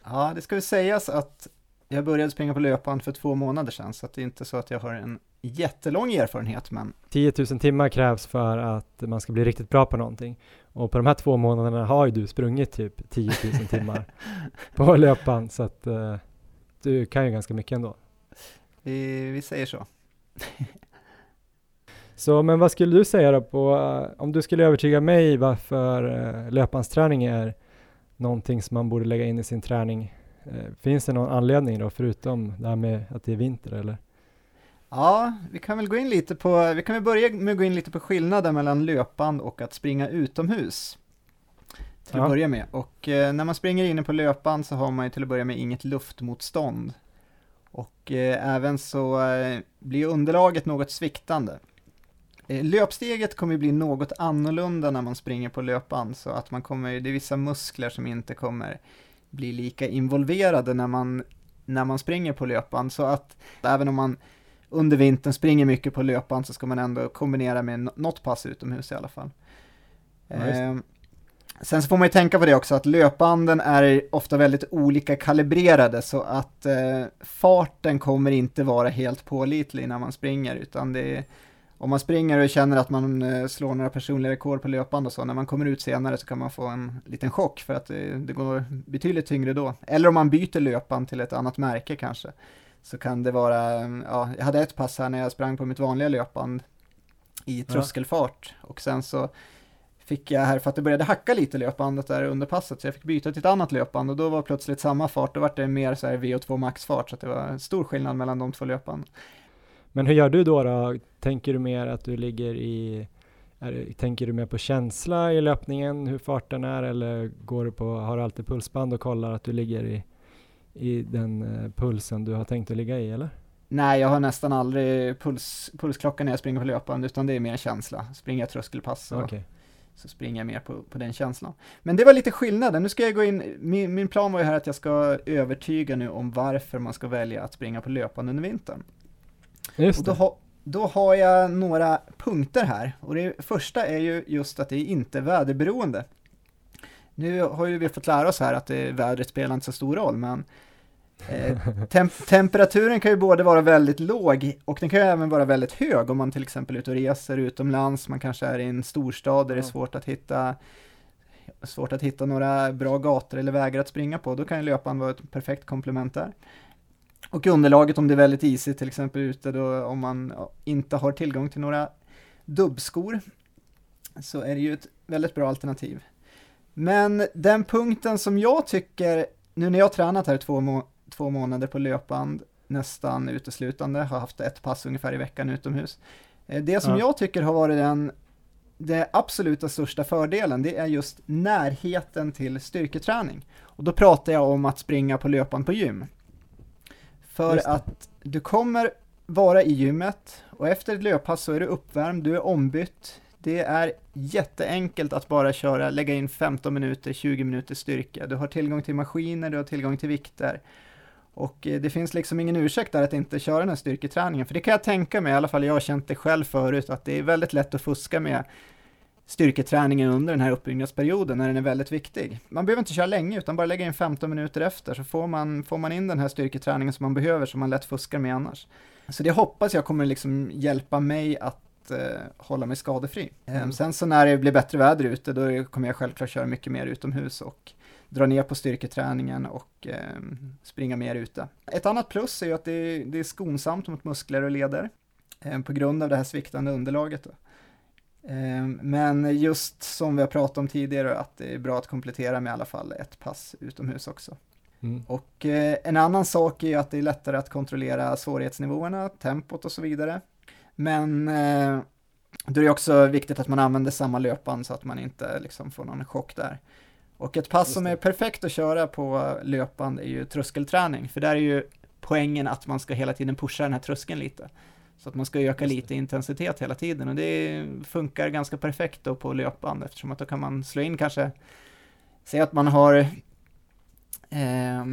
Ja, det ska väl sägas att jag började springa på löpband för två månader sedan, så det är inte så att jag har en jättelång erfarenhet, men 10 000 timmar krävs för att man ska bli riktigt bra på någonting. Och på de här två månaderna har ju du sprungit typ 10 000 timmar på löpan så att eh, du kan ju ganska mycket ändå. Vi, vi säger så. Så men vad skulle du säga då på, eh, om du skulle övertyga mig varför uh, löpbandsträning är någonting som man borde lägga in i sin träning. Eh, finns det någon anledning då förutom det här med att det är vinter eller? Ja, vi kan väl gå in lite på, vi kan väl börja med att gå in lite på skillnaden mellan löpband och att springa utomhus. Till Ja. att börja med. Och eh, när man springer inne på löpband så har man ju till att börja med inget luftmotstånd. Och eh, även så eh, blir underlaget något sviktande. Eh, löpsteget kommer bli något annorlunda när man springer på löpband, så att man kommer, det är vissa muskler som inte kommer bli lika involverade när man, när man springer på löpband, så att även om man under vintern springer mycket på löpband så ska man ändå kombinera med något pass utomhus i alla fall. Ja, sen så får man ju tänka på det också att löpbanden är ofta väldigt olika kalibrerade så att eh, farten kommer inte vara helt pålitlig när man springer utan det är om man springer och känner att man eh, slår några personliga rekord på löpband och så, när man kommer ut senare så kan man få en liten chock för att det, det går betydligt tyngre då. Eller om man byter löpband till ett annat märke kanske, så kan det vara, ja, jag hade ett pass här när jag sprang på mitt vanliga löpband i tröskelfart och sen så fick jag här, för att det började hacka lite löpbandet där under passet, så jag fick byta till ett annat löpband och då var plötsligt samma fart, då var det mer så här VO2 maxfart, så det var en stor skillnad mellan de två löpbanden. Men hur gör du då, då? Tänker du mer att du ligger i är, tänker du mer på känsla i löpningen, hur farten är eller går du på, har du alltid pulsband och kollar att du ligger i, i den uh, pulsen du har tänkt att ligga i eller? Nej, jag har nästan aldrig puls, pulsklocka när jag springer på löpband utan det är mer känsla. Springer jag tröskelpass så, okay. Så springer jag mer på, på den känslan. Men det var lite skillnaden. Nu ska jag gå in, min, min plan var ju här att jag ska övertyga nu om varför man ska välja att springa på löpande under vintern. Just. Och då, ha, då har jag några punkter här och det första är ju just att det är inte väderberoende. Nu har ju vi fått lära oss här att det, vädret spelar inte så stor roll, men eh, temp temperaturen kan ju både vara väldigt låg och den kan ju även vara väldigt hög om man till exempel är ute och reser utomlands, man kanske är i en storstad där det är svårt att hitta svårt att hitta några bra gator eller vägar att springa på, då kan ju löparen vara ett perfekt komplement där. Och underlaget om det är väldigt isigt till exempel ute då om man inte har tillgång till några dubbskor så är det ju ett väldigt bra alternativ. Men den punkten som jag tycker, nu när jag tränat här två, må två månader på löpband nästan uteslutande, har haft ett pass ungefär i veckan utomhus. Eh, det som ja. jag tycker har varit den det absoluta största fördelen, det är just närheten till styrketräning. Och då pratar jag om att springa på löpband på gym. För att du kommer vara i gymmet och efter ett löppass så är du uppvärmd, du är ombytt. Det är jätteenkelt att bara köra, lägga in 15 minuter, 20 minuter styrka. Du har tillgång till maskiner, du har tillgång till vikter. Och eh, det finns liksom ingen ursäkt där att inte köra den här styrketräningen, för det kan jag tänka mig, i alla fall jag har känt det själv förut, att det är väldigt lätt att fuska med styrketräningen under den här uppbyggnadsperioden när den är väldigt viktig. Man behöver inte köra länge utan bara lägga in 15 minuter efter så får man, får man in den här styrketräningen som man behöver som man lätt fuskar med annars. Så det hoppas jag kommer liksom hjälpa mig att eh, hålla mig skadefri. Ehm, mm. sen så när det blir bättre väder ute då kommer jag självklart köra mycket mer utomhus och dra ner på styrketräningen och eh, springa mer ute. Ett annat plus är ju att det, det är skonsamt mot muskler och leder eh, på grund av det här sviktande underlaget. Ehm, men just som vi har pratat om tidigare, att det är bra att komplettera med i alla fall ett pass utomhus också. Mm. Och eh, en annan sak är att det är lättare att kontrollera svårighetsnivåerna, tempot och så vidare. Men eh, då är det också viktigt att man använder samma löpband så att man inte liksom får någon chock där. Och ett pass som är perfekt att köra på löpband är ju tröskelträning, för där är ju poängen att man ska hela tiden pusha den här tröskeln lite. Så att man ska öka lite intensitet hela tiden och det funkar ganska perfekt då på löpband eftersom att då kan man slå in kanske, säg att man har, eh,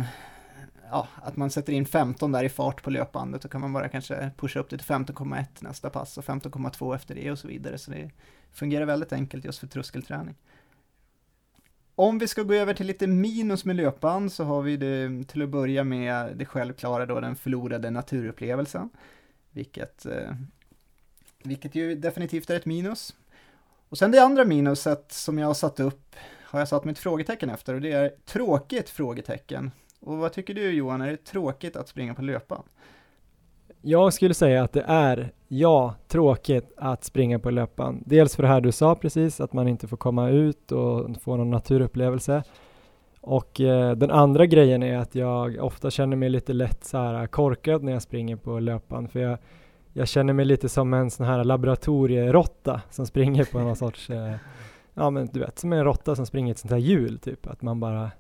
ja, att man sätter in 15 där i fart på löpbandet, då kan man bara kanske pusha upp det till 15,1 nästa pass och 15,2 efter det och så vidare. Så det fungerar väldigt enkelt just för tröskelträning. Om vi ska gå över till lite minus med löpband så har vi det till att börja med det självklara då, den förlorade naturupplevelsen. Vilket, eh, vilket ju definitivt är ett minus. Och sen det andra minuset som jag har satt upp har jag satt mitt frågetecken efter och det är tråkigt frågetecken. Och vad tycker du Johan, är det tråkigt att springa på löpan? Jag skulle säga att det är, ja, tråkigt att springa på löpan. Dels för det här du sa precis, att man inte får komma ut och få någon naturupplevelse. Och eh, den andra grejen är att jag ofta känner mig lite lätt så här korkad när jag springer på löpan för jag, jag känner mig lite som en sån här laboratorierotta som springer på någon sorts, eh, ja men du vet, som en råtta som springer ett sånt här hjul typ, att man bara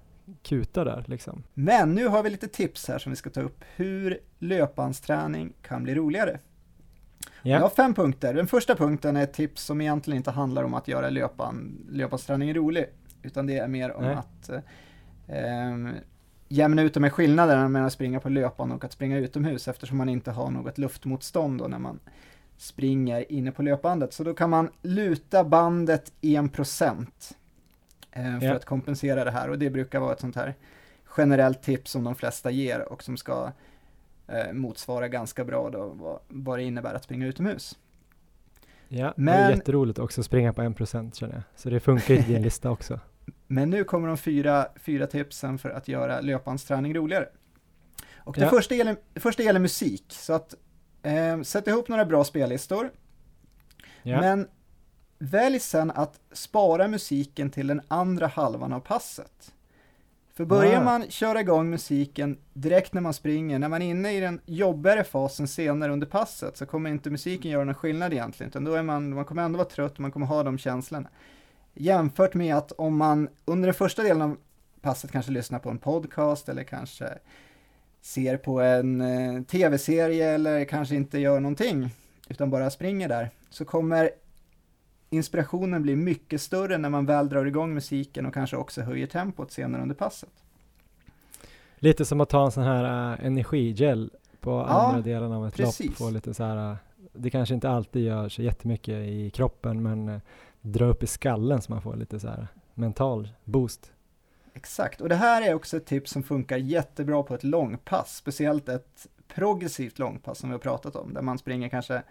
kutar där liksom. Men nu har vi lite tips här som vi ska ta upp hur löpbandsträning kan bli roligare. Jag har fem punkter. Den första punkten är ett tips som egentligen inte handlar om att göra löpan, löpandsträningen rolig, utan det är mer om Nej. att eh, jämna ut de här skillnaderna mellan att springa på löpan och att springa utomhus eftersom man inte har något luftmotstånd då när man springer inne på löpbandet. Så då kan man luta bandet 1% eh, för Ja. att kompensera det här och det brukar vara ett sånt här generellt tips som de flesta ger och som ska eh, motsvara ganska bra då vad, vad det innebär att springa utomhus. Ja, det Men- är jätteroligt också att springa på 1% känner jag. Så det funkar i din lista också. Men nu kommer de fyra, fyra tipsen för att göra löpbandsträning roligare. Och det, Ja. första gäller, det första gäller musik, så att eh, sätt ihop några bra spellistor, Ja. men välj sen att spara musiken till den andra halvan av passet. För börjar Ah. man köra igång musiken direkt när man springer, när man är inne i den jobbigare fasen senare under passet, så kommer inte musiken göra någon skillnad egentligen, utan då är man, man kommer ändå vara trött, man kommer ha de känslorna. Jämfört med att om man under den första delen av passet kanske lyssnar på en podcast eller kanske ser på en eh, tv-serie eller kanske inte gör någonting utan bara springer där så kommer inspirationen bli mycket större när man väl drar igång musiken och kanske också höjer tempot senare under passet. Lite som att ta en sån här uh, energigel på andra delen av ett precis. lopp. Och lite så här, uh, det kanske inte alltid gör så jättemycket i kroppen men uh, dra upp i skallen så man får lite så här mental boost. Exakt, och det här är också ett tips som funkar jättebra på ett långpass, speciellt ett progressivt långpass som vi har pratat om, där man springer kanske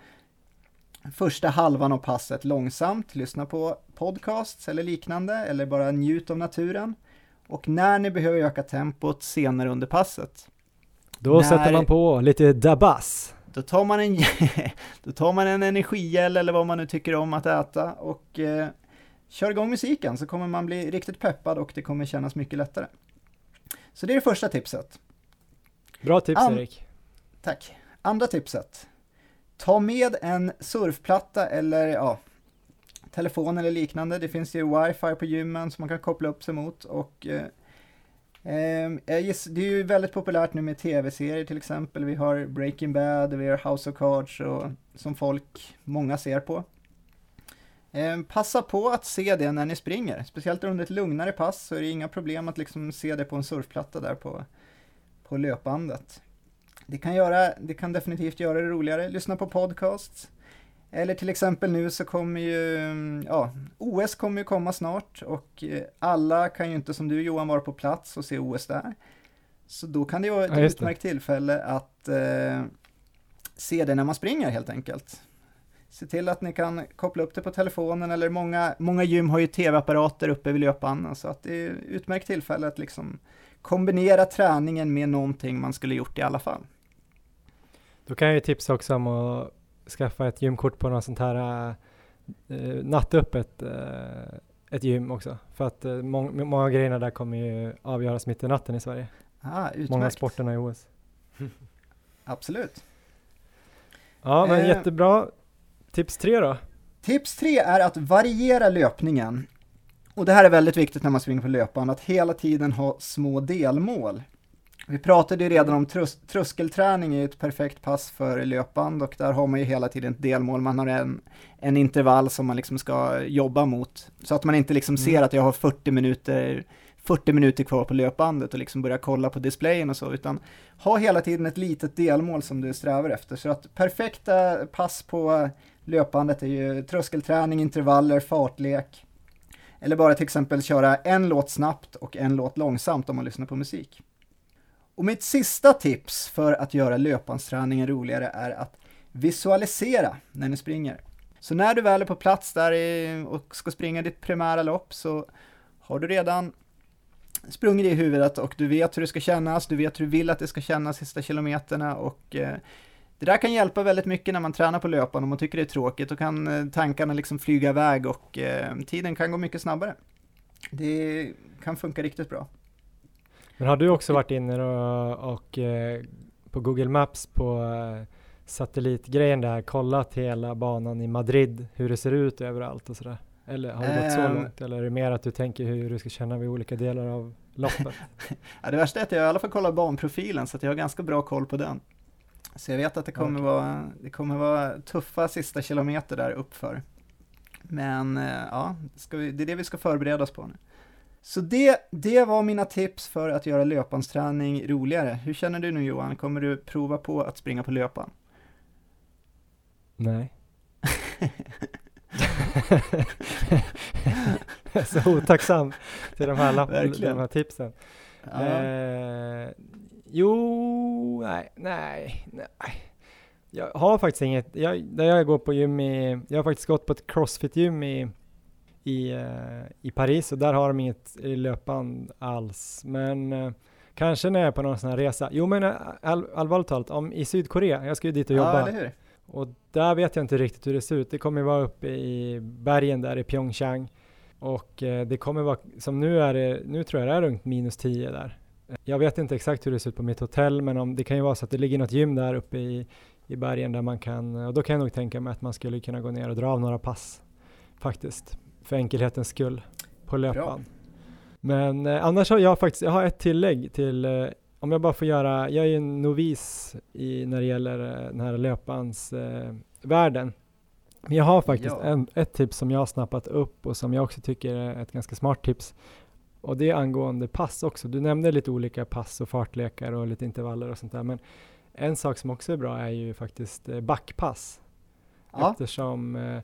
första halvan av passet långsamt, lyssna på podcasts eller liknande, eller bara njut av naturen. Och när ni behöver öka tempot senare under passet, Då När- sätter man på lite dabas. då tar man en, då tar man en energigel eller vad man nu tycker om att äta och eh, kör igång musiken så kommer man bli riktigt peppad och det kommer kännas mycket lättare. Så det är det första tipset. Bra tips An- Erik. Tack. Andra tipset. Ta med en surfplatta eller ja, telefon eller liknande. Det finns ju wifi på gymmen som man kan koppla upp sig mot och eh, ehm, jag giss, det är ju väldigt populärt nu med tv-serier till exempel. Vi har Breaking Bad, vi har House of Cards och, som folk, många ser på. Eh, passa på att se det när ni springer, speciellt under ett lugnare pass så är det inga problem att liksom se det på en surfplatta där på, på löpbandet. Det kan, göra, det kan definitivt göra det roligare. Lyssna på podcasts. Eller till exempel nu så kommer ju, ja, OS kommer ju komma snart och eh, alla kan ju inte som du Johan vara på plats och se OS där. Så då kan det ju vara ett Ja, det. utmärkt tillfälle att eh, se det när man springer helt enkelt. Se till att ni kan koppla upp det på telefonen eller många, många gym har ju tv-apparater uppe vid löpbanan så att det är ett utmärkt tillfälle att liksom kombinera träningen med någonting man skulle gjort i alla fall. Då kan jag ju tipsa också om att skaffa ett gymkort på något sånt här uh, nattöppet uh, ett gym också. För att uh, mång- många av grejerna där kommer ju avgöras mitt i natten i Sverige. Ah. Många sporterna i OS. Absolut. Ja, men Eh. jättebra. Tips tre då? Tips tre är att variera löpningen. Och det här är väldigt viktigt när man springer på löpband, att hela tiden ha små delmål. Vi pratade ju redan om trös tröskelträning är ett perfekt pass för löpband och där har man ju hela tiden ett delmål, man har en, en intervall som man liksom ska jobba mot. Så att man inte liksom Mm. ser att jag har 40 minuter, 40 minuter kvar på löpbandet och liksom börja kolla på displayen och så, utan ha hela tiden ett litet delmål som du strävar efter. Så att perfekta pass på löpbandet är ju tröskelträning, intervaller, fartlek. Eller bara till exempel köra en låt snabbt och en låt långsamt om man lyssnar på musik. Och mitt sista tips för att göra löpbandsträningen roligare är att visualisera när ni springer. Så när du väl är på plats där och ska springa ditt primära lopp så har du redan sprungit i huvudet och du vet hur det ska kännas, du vet hur du vill att det ska kännas sista kilometerna och eh, det där kan hjälpa väldigt mycket när man tränar på löpan och man tycker det är tråkigt. Då kan eh, tankarna liksom flyga iväg och eh, tiden kan gå mycket snabbare. Det kan funka riktigt bra. Men har du också varit inne och, och eh, på Google Maps på eh, satellitgrejen där kollat hela banan i Madrid, hur det ser ut överallt och sådär? Eller har det gått så Ehm. långt? Eller är det mer att du tänker hur du ska känna vid olika delar av loppet? Ja, det värsta är att jag i alla fall kollar banprofilen så jag har ganska bra koll på den. Så jag vet att det kommer, vara, det kommer vara tuffa sista kilometer där uppför. Men eh, ja, vi, det är det vi ska förbereda oss på nu. Så det, det var mina tips för att göra löpbandsträning roligare. Hur känner du nu Johan? Kommer du prova på att springa på löpan? Nej. så otacksam till de här, lapp, de här tipsen. Ja. Eh, jo, nej, nej, nej. Jag har faktiskt inget, jag, där jag går på gym i, jag har faktiskt gått på ett crossfit-gym i, i, uh, i Paris och där har de inget löpband alls. Men uh, kanske när jag är på någon sån här resa. Jo men uh, all, allvarligt talat, om, i Sydkorea, jag ska ju dit och jobba. Ja, och där vet jag inte riktigt hur det ser ut. Det kommer vara uppe i bergen där i Pyeongchang. Och eh, det kommer vara, som nu är det, nu tror jag det är runt minus 10 där. Jag vet inte exakt hur det ser ut på mitt hotell, men om, det kan ju vara så att det ligger något gym där uppe i, i bergen där man kan, och då kan jag nog tänka mig att man skulle kunna gå ner och dra av några pass faktiskt, för enkelhetens skull på löpband. Men eh, annars har jag faktiskt, jag har ett tillägg till, eh, om jag bara får göra, jag är ju en novis i, när det gäller eh, den här löpbandsvärlden. Eh, men jag har faktiskt ja. en, ett tips som jag har snappat upp och som jag också tycker är ett ganska smart tips. Och det är angående pass också. Du nämnde lite olika pass och fartlekar och lite intervaller och sånt där. Men en sak som också är bra är ju faktiskt eh, backpass. Ja. Eftersom eh,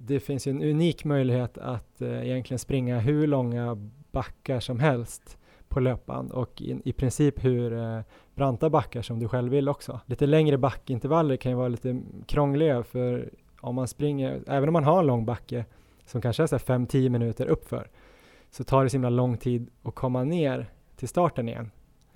det finns en unik möjlighet att eh, egentligen springa hur långa backar som helst på löpband och in, i princip hur eh, branta backar som du själv vill också. Lite längre backintervaller kan ju vara lite krångliga för om man springer, även om man har en lång backe som kanske är 5-10 minuter uppför, så tar det så himla lång tid att komma ner till starten igen.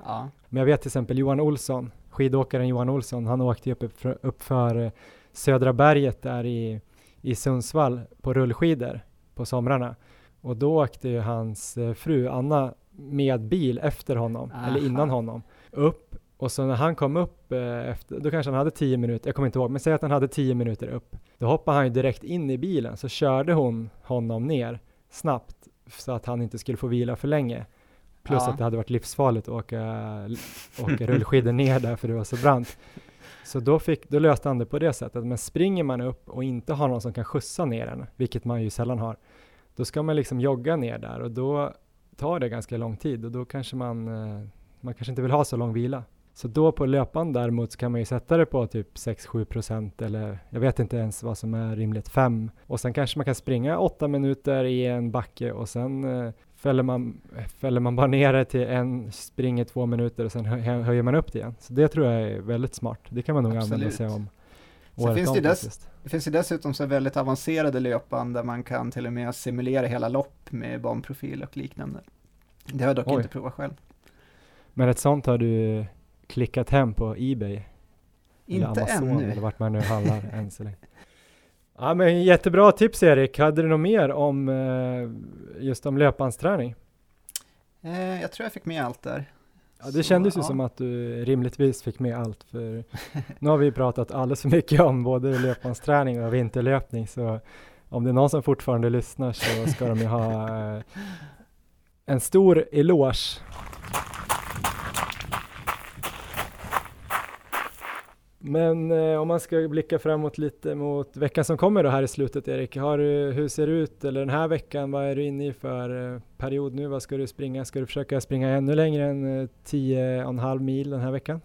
Ja. Men jag vet till exempel Johan Olsson, skidåkaren Johan Olsson, han åkte upp för, upp eh, Södra berget där i, i Sundsvall på rullskidor på somrarna. Och då åkte ju hans eh, fru Anna med bil efter honom, Aha. eller innan honom, upp och så när han kom upp eh, efter, då kanske han hade tio minuter, jag kommer inte ihåg, men säg att han hade tio minuter upp. Då hoppade han ju direkt in i bilen, så körde hon honom ner snabbt så att han inte skulle få vila för länge. Plus ja. att det hade varit livsfarligt att åka, åka rullskidor ner där för det var så brant. Så då, fick, då löste han det på det sättet, men springer man upp och inte har någon som kan skjutsa ner en, vilket man ju sällan har, då ska man liksom jogga ner där. Och då tar det ganska lång tid. Och då kanske man, eh, man kanske inte vill ha så lång vila. Så då på löpan däremot så kan man ju sätta det på typ 6-7 procent eller jag vet inte ens vad som är rimligt 5 och sen kanske man kan springa 8 minuter i en backe och sen eh, fäller man, fäller man bara ner det till en, springer två minuter och sen hö, höjer man upp det igen. Så det tror jag är väldigt smart. Det kan man nog Absolut. använda sig om. Sen finns det, dess, det finns ju dessutom så väldigt avancerade löpband där man kan till och med simulera hela lopp med banprofil och liknande. Det har jag dock Oj. inte provat själv. Men ett sånt har du klickat hem på Ebay? Inte eller Amazon, ännu. Eller vart man nu handlar än så länge. Ja men jättebra tips Erik. Hade du något mer om eh, just om löpbandsträning? Eh, jag tror jag fick med allt där. Ja, det så, kändes ju ja. som att du rimligtvis fick med allt för nu har vi pratat alldeles för mycket om både löpbandsträning och vinterlöpning så om det är någon som fortfarande lyssnar så ska de ju ha eh, en stor eloge Men eh, om man ska blicka framåt lite mot veckan som kommer då här i slutet Erik, har du, hur ser det ut eller den här veckan, vad är du inne i för eh, period nu? Vad ska du springa? Ska du försöka springa ännu längre än eh, 10,5 mil den här veckan?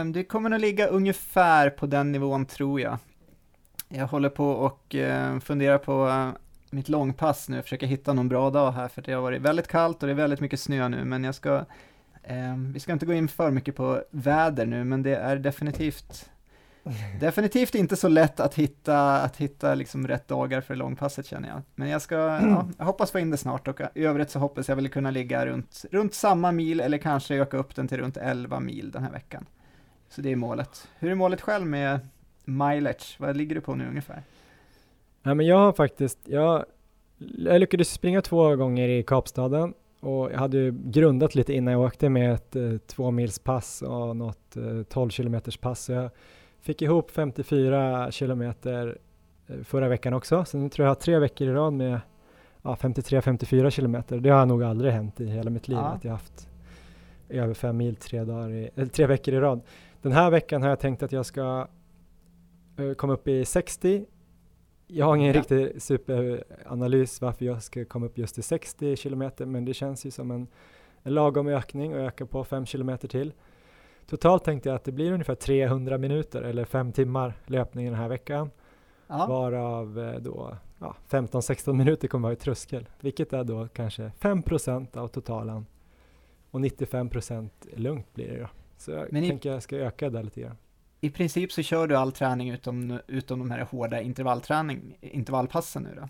Um, det kommer nog ligga ungefär på den nivån tror jag. Jag håller på och uh, funderar på uh, mitt långpass nu, försöka hitta någon bra dag här för det har varit väldigt kallt och det är väldigt mycket snö nu men jag ska vi ska inte gå in för mycket på väder nu, men det är definitivt Definitivt inte så lätt att hitta, att hitta liksom rätt dagar för långpasset känner jag. Men jag ska, ja, jag hoppas få in det snart och i övrigt så hoppas jag väl kunna ligga runt, runt samma mil eller kanske öka upp den till runt 11 mil den här veckan. Så det är målet. Hur är målet själv med mileage? Vad ligger du på nu ungefär? Ja, men jag har faktiskt, jag, jag lyckades springa två gånger i Kapstaden och jag hade ju grundat lite innan jag åkte med ett eh, två mils pass och något eh, 12 kilometers pass. Så jag fick ihop 54 kilometer eh, förra veckan också. Så nu tror jag har tre veckor i rad med ja, 53-54 kilometer. Det har nog aldrig hänt i hela mitt liv ja. att jag haft över fem mil tre, dagar i, eller tre veckor i rad. Den här veckan har jag tänkt att jag ska eh, komma upp i 60. Jag har ingen Ja. riktig superanalys varför jag ska komma upp just till 60 kilometer, men det känns ju som en, en lagom ökning och öka på 5 kilometer till. Totalt tänkte jag att det blir ungefär 300 minuter eller 5 timmar löpning den här veckan, Ja, varav eh, då ja, 15-16 minuter kommer vara i tröskel, vilket är då kanske 5% av totalen och 95% lugnt blir det då. Så jag Men i- tänker jag ska öka där lite grann. I princip så kör du all träning utom, utom de här hårda intervallträning, intervallpassen nu då?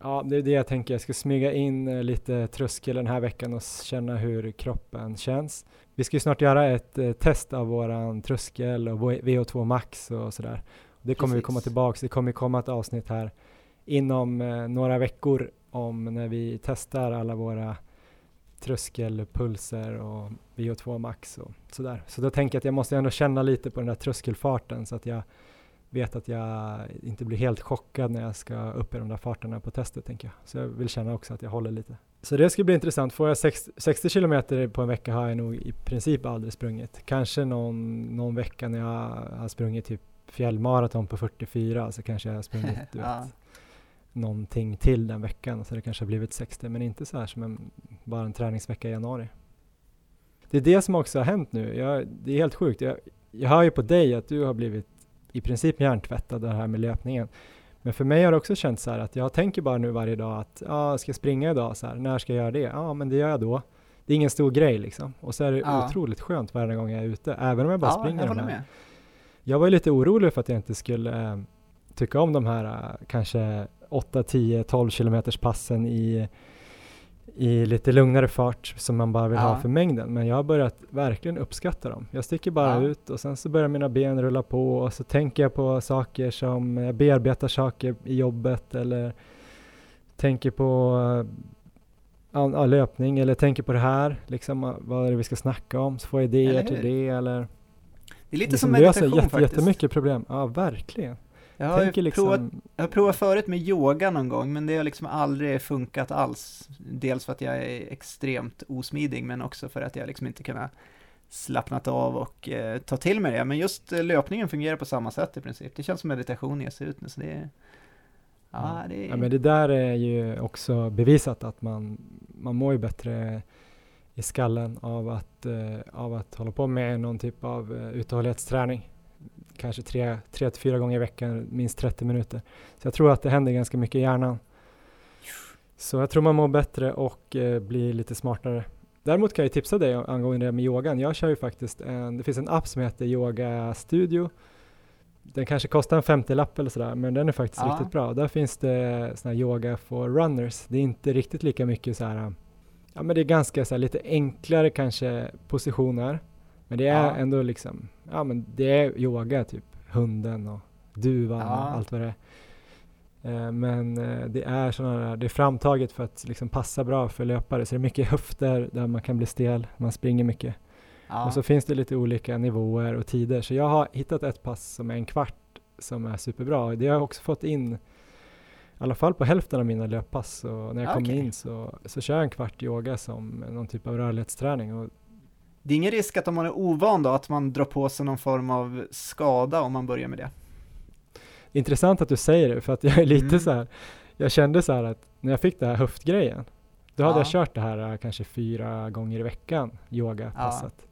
Ja, det är det jag tänker. Jag ska smyga in eh, lite tröskel den här veckan och känna hur kroppen känns. Vi ska ju snart göra ett eh, test av våran tröskel och vår VO2 max och sådär. Det kommer vi Precis. komma tillbaks. Det kommer komma ett avsnitt här inom eh, några veckor om när vi testar alla våra tröskelpulser och VO2 max och sådär. Så då tänker jag att jag måste ändå känna lite på den där tröskelfarten så att jag vet att jag inte blir helt chockad när jag ska upp i de där farterna på testet tänker jag. Så jag vill känna också att jag håller lite. Så det ska bli intressant. Får jag 60, 60 kilometer på en vecka har jag nog i princip aldrig sprungit. Kanske någon, någon vecka när jag har sprungit typ fjällmaraton på 44 så kanske jag har sprungit du vet. Någonting till den veckan så det kanske har blivit 60 men inte så här som en, bara en träningsvecka i januari. Det är det som också har hänt nu. Jag, det är helt sjukt. Jag, jag hör ju på dig att du har blivit i princip hjärntvättad det här med löpningen. Men för mig har det också känts så här att jag tänker bara nu varje dag att ja, ska jag springa idag så här, när ska jag göra det? Ja, men det gör jag då. Det är ingen stor grej liksom. Och så är det Ja. otroligt skönt varje gång jag är ute, även om jag bara ja, springer jag de här jag var ju lite orolig för att jag inte skulle eh, tycka om de här eh, kanske 8, 10, 12 kilometers passen i, i lite lugnare fart som man bara vill Ja. ha för mängden. Men jag har börjat verkligen uppskatta dem. Jag sticker bara Ja. ut och sen så börjar mina ben rulla på och så tänker jag på saker som, jag bearbetar saker i jobbet eller tänker på eh, ja, löpning eller tänker på det här, liksom vad är det vi ska snacka om, så får jag idéer till det eller Det är lite liksom som löser meditation jätte, faktiskt. jättemycket problem. Ja, verkligen. Jag har, ju liksom, provat, jag har provat förut med yoga någon gång, men det har liksom aldrig funkat alls. Dels för att jag är extremt osmidig, men också för att jag liksom inte kunnat slappnat av och eh, ta till mig det. Men just eh, löpningen fungerar på samma sätt i princip. Det känns som meditation ger sig ut nu, så det är... Ja, det är... ja, men det där är ju också bevisat att man, man mår ju bättre i skallen av att, eh, av att hålla på med någon typ av eh, uthållighetsträning. Kanske tre, tre till fyra gånger i veckan, minst 30 minuter. Så jag tror att det händer ganska mycket i hjärnan. Så jag tror man mår bättre och eh, blir lite smartare. Däremot kan jag tipsa dig angående det med yogan. Jag kör ju faktiskt en, det finns en app som heter Yoga Studio. Den kanske kostar en 50-lapp eller sådär, men den är faktiskt Ja. riktigt bra. Där finns det sån yoga for runners. Det är inte riktigt lika mycket så här, ja men det är ganska så här, lite enklare kanske positioner. Men det är Ja. ändå liksom, ja men det är yoga typ, hunden och duvan Ja. och allt vad det är. Eh, Men eh, det är sådana där, det är framtaget för att liksom passa bra för löpare. Så det är mycket höfter där man kan bli stel, man springer mycket. ja. Och så finns det lite olika nivåer och tider. Så jag har hittat ett pass som är en kvart som är superbra. Det har jag också fått in i alla fall på hälften av mina löppass. Och när jag kommer Okej. in så, så kör jag en kvart yoga som någon typ av rörlighetsträning. Och Det är ingen risk att om man är ovan då, att man drar på sig någon form av skada om man börjar med det. intressant att du säger det för att jag är lite Mm. så här. Jag kände så här att när jag fick det här höftgrejen. Då hade Ja. jag kört det här äh, kanske fyra gånger i veckan, yogapasset.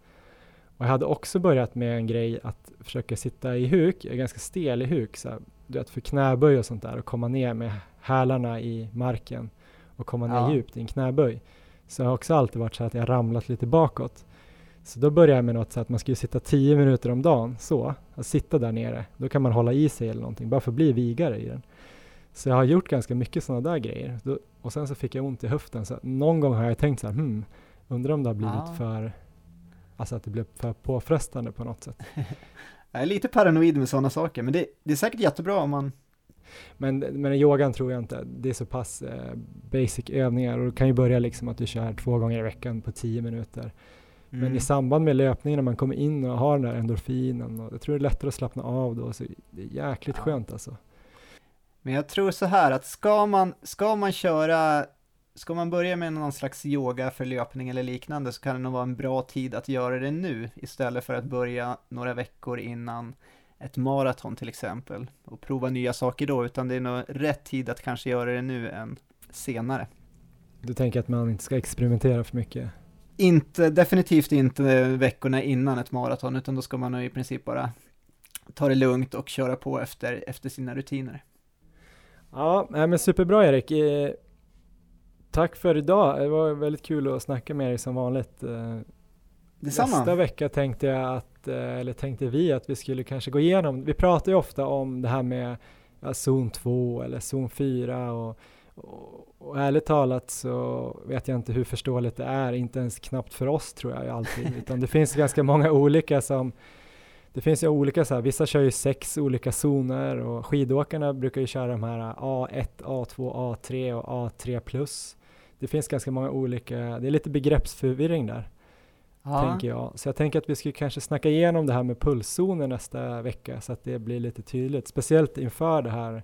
Och jag hade också börjat med en grej att försöka sitta i huk, jag är ganska stel i huk, så här, du vet för knäböj och sånt där och komma ner med hälarna i marken och komma ner Ja. djupt i en knäböj. Så jag har också alltid varit så att jag ramlat lite bakåt. Så då började jag med något så att man skulle sitta 10 minuter om dagen, så, att sitta där nere. Då kan man hålla i sig eller någonting, bara för att bli vigare i den. Så jag har gjort ganska mycket sådana där grejer. Då, och sen så fick jag ont i höften, så någon gång har jag tänkt så här, hmm, undrar om det har blivit Ja. för, alltså att det blev för påfrestande på något sätt. Jag är lite paranoid med sådana saker, men det, det är säkert jättebra om man... Men, men yogan tror jag inte, det är så pass eh, basic övningar och du kan ju börja liksom att du kör två gånger i veckan på 10 minuter. Men Mm. i samband med löpningen när man kommer in och har den där endorfinen och jag tror det är lättare att slappna av då, så det är jäkligt Ja. skönt alltså. Men jag tror så här att ska man, ska man köra ska man börja med någon slags yoga för löpning eller liknande så kan det nog vara en bra tid att göra det nu istället för att börja några veckor innan ett maraton till exempel och prova nya saker då, utan det är nog rätt tid att kanske göra det nu än senare. Du tänker att man inte ska experimentera för mycket? Inte, definitivt inte veckorna innan ett maraton, utan då ska man i princip bara ta det lugnt och köra på efter, efter sina rutiner. Ja, men superbra Erik. Eh, tack för idag. Det var väldigt kul att snacka med dig som vanligt. Eh, Detsamma. Nästa vecka tänkte jag att, eh, eller tänkte vi att vi skulle kanske gå igenom, vi pratar ju ofta om det här med ja, zon 2 eller zon 4 och, och, och ärligt talat så vet jag inte hur förståeligt det är, inte ens knappt för oss tror jag alltid, utan det finns ganska många olika som det finns ju olika så här, vissa kör ju sex olika zoner och skidåkarna brukar ju köra de här A1, A2, A3 och A3 plus. Det finns ganska många olika, det är lite begreppsförvirring där, ja. tänker jag. Så jag tänker att vi skulle kanske snacka igenom det här med pulszoner nästa vecka så att det blir lite tydligt, speciellt inför det här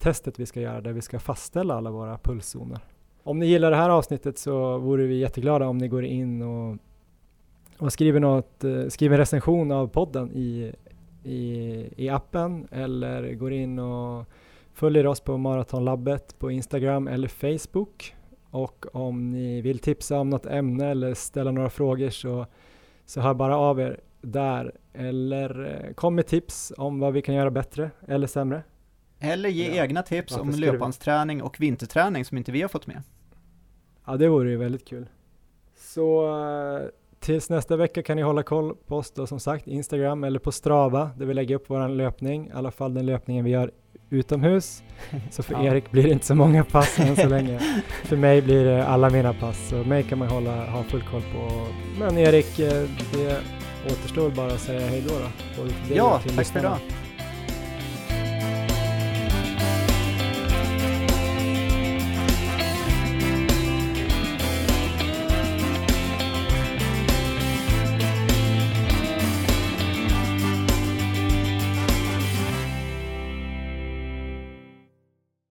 testet vi ska göra där vi ska fastställa alla våra pulszoner. Om ni gillar det här avsnittet så vore vi jätteglada om ni går in och och skriver, något, eh, skriver en recension av podden i, i, i appen eller går in och följer oss på Maratonlabbet på Instagram eller Facebook. Och om ni vill tipsa om något ämne eller ställa några frågor så, så hör bara av er där. Eller eh, kom med tips om vad vi kan göra bättre eller sämre. Eller ge ja. egna tips om löpbandsträning och vinterträning som inte vi har fått med. Ja, det vore ju väldigt kul. Så eh, Tills nästa vecka kan ni hålla koll på oss då som sagt, Instagram eller på Strava där vi lägger upp våran löpning, i alla fall den löpningen vi gör utomhus. Så för ja. Erik blir det inte så många pass än så länge. För mig blir det alla mina pass, så mig kan man hålla, ha full koll på. Men Erik, eh, det återstår bara att säga hej då. då ja, tack för idag.